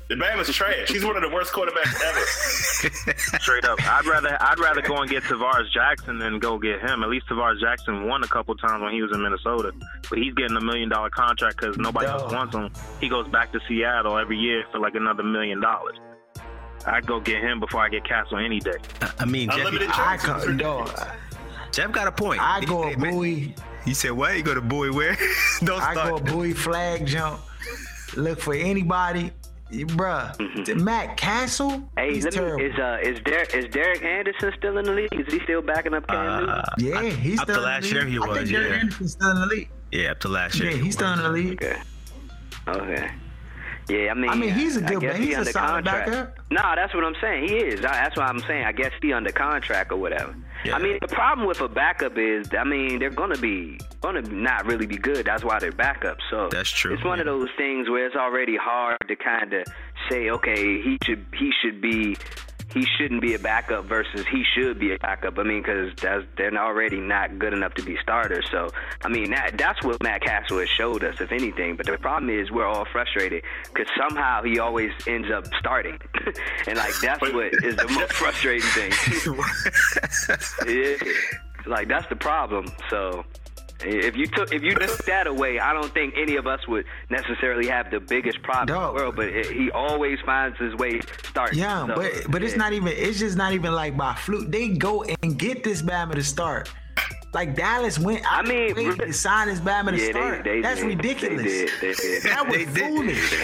Speaker 3: The man was trash. He's one of the worst quarterbacks ever.
Speaker 5: Straight up, I'd rather I'd rather go and get Tarvaris Jackson than go get him. At least Tarvaris Jackson won a couple times when he was in Minnesota, but he's getting a million dollar contract because nobody else wants him. He goes back to Seattle every year for like another million dollars. I'd go get him before I get Cassel any day.
Speaker 2: I mean, Jeff,
Speaker 3: Unlimited
Speaker 1: I
Speaker 3: choice. It's
Speaker 1: co- dog,
Speaker 3: ridiculous.
Speaker 2: Jeff got a point.
Speaker 1: I go a buoy.
Speaker 2: He said, "What? You go to buoy where? Don't
Speaker 1: I go a buoy flag jump. Look for anybody, bruh. Matt Cassel,
Speaker 7: Mm-hmm. Hey,
Speaker 1: he's
Speaker 7: let me, is uh is Derek is Derek Anderson still in the league? Is he still backing up Cam Newton?
Speaker 2: Uh,
Speaker 1: yeah, he's still.
Speaker 2: up to
Speaker 1: in
Speaker 2: last
Speaker 1: the
Speaker 2: year
Speaker 1: league.
Speaker 2: he
Speaker 1: I
Speaker 2: was,
Speaker 1: think Derek
Speaker 2: yeah.
Speaker 1: Anderson's still in the league.
Speaker 2: yeah, up to last year.
Speaker 1: Yeah,
Speaker 2: he
Speaker 1: he's still in the league.
Speaker 7: Okay. Okay. Yeah, I mean,
Speaker 1: I mean, he's a
Speaker 7: I
Speaker 1: good
Speaker 7: guess
Speaker 1: back-
Speaker 7: he
Speaker 1: he's a
Speaker 7: under
Speaker 1: solid
Speaker 7: contract.
Speaker 1: backup.
Speaker 7: No, that's what I'm saying. He is. I- That's what I'm saying. I guess he under contract or whatever.
Speaker 2: Yeah.
Speaker 7: I mean, the problem with a backup is, I mean, they're gonna be gonna not really be good. That's why they're backups. So
Speaker 2: That's true,
Speaker 7: It's one of those things where it's already hard to kind of say, okay, he should he should be. He shouldn't be a backup versus he should be a backup. I mean, because they're already not good enough to be starters. So, I mean, that that's what Matt Cassel has showed us, if anything. But the problem is we're all frustrated because somehow he always ends up starting, and like that's what is the most frustrating thing. yeah, like that's the problem. So. If you took if you took that away, I don't think any of us would necessarily have the biggest problem in
Speaker 1: Dog.
Speaker 7: the world. But it, he always finds his way start.
Speaker 1: Yeah,
Speaker 7: So,
Speaker 1: but but it's not even. It's just not even like by fluke. They go and get this Bama to start. Like Dallas went.
Speaker 7: I mean,
Speaker 1: wait to sign this Bama to
Speaker 7: Yeah,
Speaker 1: start.
Speaker 7: they, they
Speaker 1: That's
Speaker 7: did.
Speaker 1: ridiculous.
Speaker 7: They did. Did.
Speaker 1: That was foolish.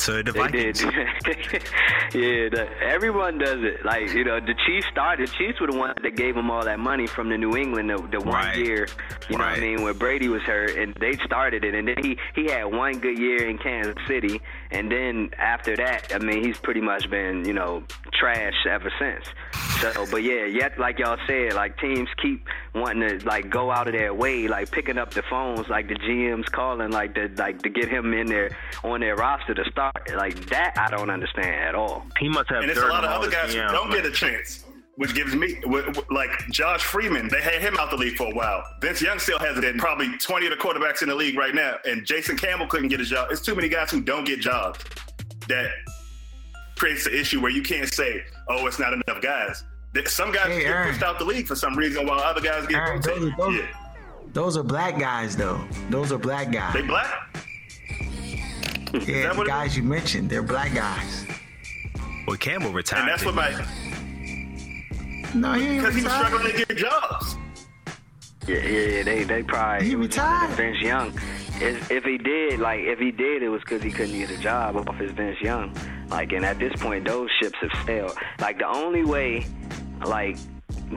Speaker 2: So the
Speaker 7: They did.
Speaker 2: Vikings.
Speaker 7: yeah, the, everyone does it. Like you know, the Chiefs started. The Chiefs were the ones that gave them all that money from the New England the, the one
Speaker 2: Right.
Speaker 7: year. You know what I mean? When Brady was hurt, and they started it, and then he he had one good year in Kansas City, and then after that, I mean, he's pretty much been you know trash ever since. So, but yeah, yet like y'all said, like teams keep wanting to like go out of their way, like picking up the phones, like the GM's calling, like to like to get him in there on their roster to start. Like that, I don't understand at all.
Speaker 5: He must have.
Speaker 3: And there's a lot of other
Speaker 5: his
Speaker 3: guys who don't
Speaker 5: man.
Speaker 3: get a chance, which gives me, wh- wh- like Josh Freeman, they had him out the league for a while. Vince Young still has it in probably 20 of the quarterbacks in the league right now. And Jason Campbell couldn't get a job. It's too many guys who don't get jobs that creates the issue where you can't say, oh, it's not enough guys. Some guys
Speaker 1: Hey,
Speaker 3: get
Speaker 1: Aaron.
Speaker 3: pushed out the league for some reason while other guys get
Speaker 1: Aaron, those, those,
Speaker 3: Yeah.
Speaker 1: those are black guys though. Those are black guys.
Speaker 3: They black?
Speaker 1: yeah, the guys you mentioned, they're black guys.
Speaker 2: Well, Campbell retired.
Speaker 3: And that's what my,
Speaker 1: No, he ain't
Speaker 3: because he was
Speaker 1: retired.
Speaker 3: struggling to get jobs.
Speaker 7: Yeah, yeah, yeah. They they probably
Speaker 1: He retired.
Speaker 7: Vince Young. If, if he did, like if he did, it was because he couldn't get a job off his Vince Young. Like, and at this point, those ships have sailed. Like the only way, like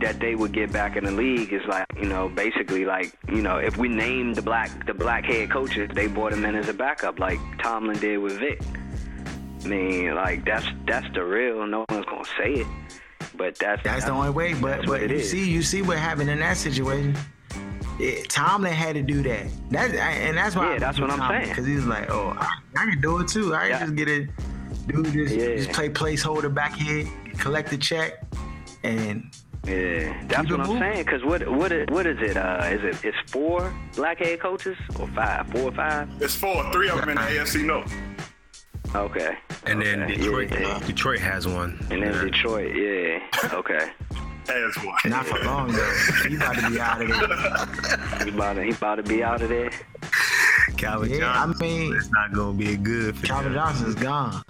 Speaker 7: that they would get back in the league is like, you know, basically like, you know, if we name the black the black head coaches, they brought him in as a backup, like Tomlin did with Vic. I mean, like that's that's the real. No one's gonna say it, but that's
Speaker 1: That's the only way. But but you
Speaker 7: is.
Speaker 1: see, you see what happened in that situation. It, Tomlin had to do that. That and that's why.
Speaker 7: Yeah, that's what I'm saying.
Speaker 1: Because he's like, oh, I, I can do it too. I can
Speaker 7: Yeah.
Speaker 1: just get it, do this,
Speaker 7: Yeah.
Speaker 1: just play placeholder back here, collect the check, and
Speaker 7: Yeah, that's what I'm
Speaker 1: moving.
Speaker 7: saying. Cause what what is, what is it? Uh, is it it's four black head coaches or five? Four or five?
Speaker 3: It's four, three of them in the AFC North.
Speaker 7: Okay.
Speaker 2: And then
Speaker 7: Okay,
Speaker 2: Detroit,
Speaker 7: yeah, yeah.
Speaker 2: Detroit has one.
Speaker 7: And then
Speaker 2: Yeah.
Speaker 7: Detroit, yeah. Okay.
Speaker 3: Has one.
Speaker 1: not for long though. You about to be out of there.
Speaker 7: He about to, he about to be out of there.
Speaker 2: Calvin
Speaker 1: Yeah,
Speaker 2: Johnson.
Speaker 1: I mean-
Speaker 2: it's not gonna be a good for
Speaker 1: Calvin
Speaker 2: them.
Speaker 1: Johnson's gone.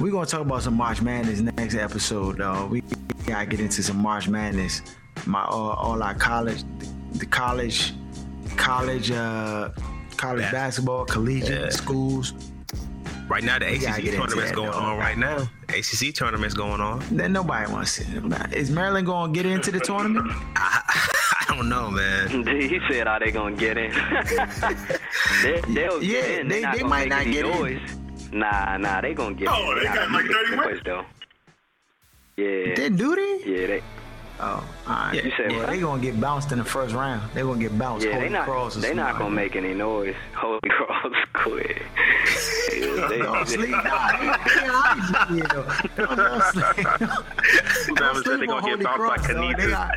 Speaker 1: We're gonna talk about some March Madness next episode, though. We gotta get into some March Madness. My all, all our college, the college, college, uh, college basketball, collegiate
Speaker 2: Yeah.
Speaker 1: schools.
Speaker 2: Right now, the ACC
Speaker 1: get into
Speaker 2: tournament's going
Speaker 1: though.
Speaker 2: on right now. ACC tournament's going on.
Speaker 1: Then nobody wants to see it. Is Maryland gonna get into the tournament?
Speaker 2: I don't know, man.
Speaker 7: he said, "Are they gonna get in?" they, they'll
Speaker 1: Yeah,
Speaker 7: get in.
Speaker 1: they-
Speaker 7: They're not
Speaker 1: might not
Speaker 7: any
Speaker 1: get in.
Speaker 7: Nah, nah, they gonna get
Speaker 3: Oh,
Speaker 7: in.
Speaker 3: they
Speaker 7: Nah,
Speaker 3: got like 30
Speaker 7: quick
Speaker 3: wins.
Speaker 7: though. Yeah,
Speaker 1: They do they?
Speaker 7: yeah, they.
Speaker 1: Oh, all right.
Speaker 7: You said
Speaker 1: yeah,
Speaker 7: what?
Speaker 1: they gonna get bounced in the first round. They gonna get bounced.
Speaker 7: Yeah,
Speaker 1: Holy
Speaker 7: they not.
Speaker 1: Cross
Speaker 7: They not gonna make any noise. Holy Cross, quit. Yeah, they-
Speaker 1: Don't sleep. Nah, they- they hide. Don't- don't sleep. Don't
Speaker 5: Bama said they gonna get bounced by
Speaker 1: Canisius. They are.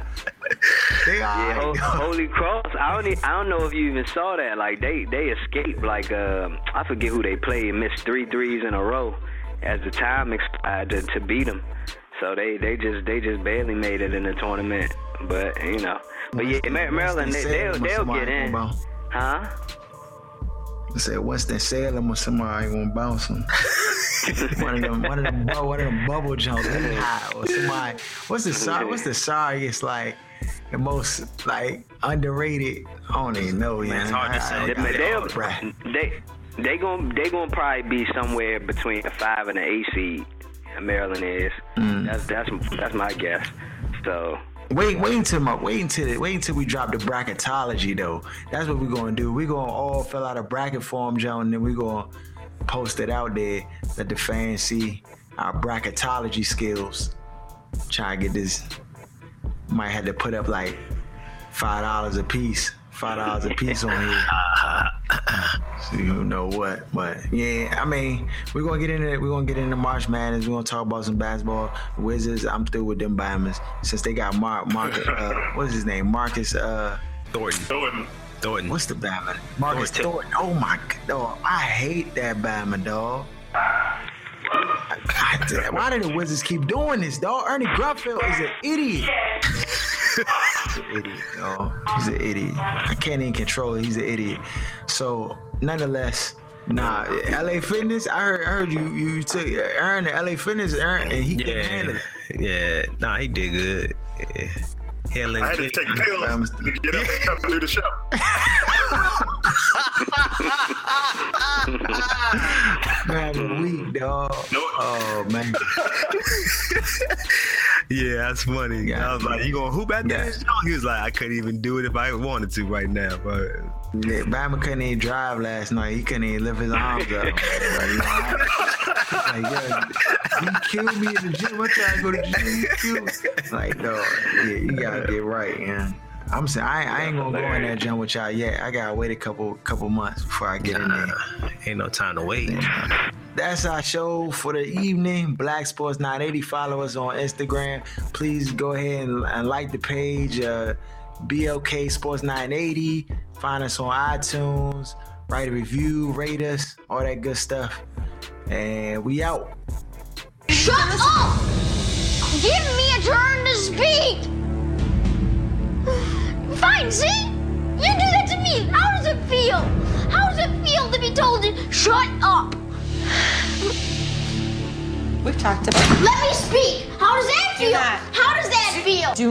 Speaker 1: They
Speaker 7: Yeah,
Speaker 1: are.
Speaker 7: Holy Cross. I don't. e- I don't know if you even saw that. Like they they escaped. Like um, I forget who they played. Missed three threes in a row as the time expired to, to beat them. So they they just they just barely made it in the tournament. But you know. But yeah, Mar- Maryland they, they'll they'll get in. Huh?
Speaker 1: I said Winston Salem or somebody gonna bounce him. one of them, one of them, one of them bubble jumps, or somebody. What's the sorry? What's the sorriest like? The most like underrated. I don't even know. Yeah,
Speaker 2: it's hard to say.
Speaker 1: I, I,
Speaker 7: They,
Speaker 1: I,
Speaker 7: they'll, they they gon' they gonna probably be somewhere between a five and an eight seed. Maryland is.
Speaker 1: Mm.
Speaker 7: That's that's that's my guess. So
Speaker 1: Wait, wait until my wait until wait until we drop the bracketology though. That's what we're gonna do. We're gonna all fill out a bracket form, John, and then we're gonna post it out there. Let the fans see our bracketology skills. Try to get this. Might have to put up like five dollars a piece. Five dollars a piece on here. So you know what, but yeah, I mean, we're gonna get into it. we're gonna get into March Madness. We're gonna talk about some basketball. Wizards, I'm through with them Bama's since they got Mark Marcus. Uh, what's his name? Marcus. Uh,
Speaker 2: Thornton.
Speaker 3: Thornton.
Speaker 2: Thornton.
Speaker 1: what's the Bama? Marcus
Speaker 2: Thornton.
Speaker 1: Thornton. Oh my god, dog, I hate that Bama dog. God damn, why do the Wizards keep doing this, dog? Ernie Grunfeld is an idiot. He's an idiot, dog. He's an idiot. I can't even control it. He's an idiot. So, nonetheless, nah, LA Fitness. I heard, I heard you you took Aaron to LA Fitness, Aaron, and he couldn't handle
Speaker 2: Yeah,
Speaker 1: it.
Speaker 2: yeah. Nah, he did good. Yeah. Helen
Speaker 3: I had to take pills to get up and come and do the show.
Speaker 1: Man, a week, dog. Oh man.
Speaker 2: Yeah, that's funny.
Speaker 1: Yeah.
Speaker 2: I was like, "You going to hoop at
Speaker 1: Yeah.
Speaker 2: that show?" He was like, "I couldn't even do it if I wanted to right now." But
Speaker 1: Yeah, Bama couldn't even drive last night. He couldn't even lift his arms up. Like, you like, yo, he killed me in the gym. I tried to go to the gym. He killed me. Like, dog, yeah, you gotta get right, man. I'm saying I, I ain't gonna go in that gym with y'all yet. I gotta wait a couple couple months before I get in there.
Speaker 2: ain't no time to wait.
Speaker 1: That's our show for the evening. Black Sports 980. Follow us on Instagram. Please go ahead and, and like the page. Uh, BLK Sports 980. Find us on iTunes. Write a review, rate us, all that good stuff. And we out.
Speaker 10: Shut up! Give me a turn to speak! Fine, see? You do that to me. How does it feel? How does it feel to be told to shut up?
Speaker 11: We've talked about
Speaker 10: Let me speak. How does that
Speaker 11: Do
Speaker 10: feel?
Speaker 11: not.
Speaker 10: How does that feel?
Speaker 11: Do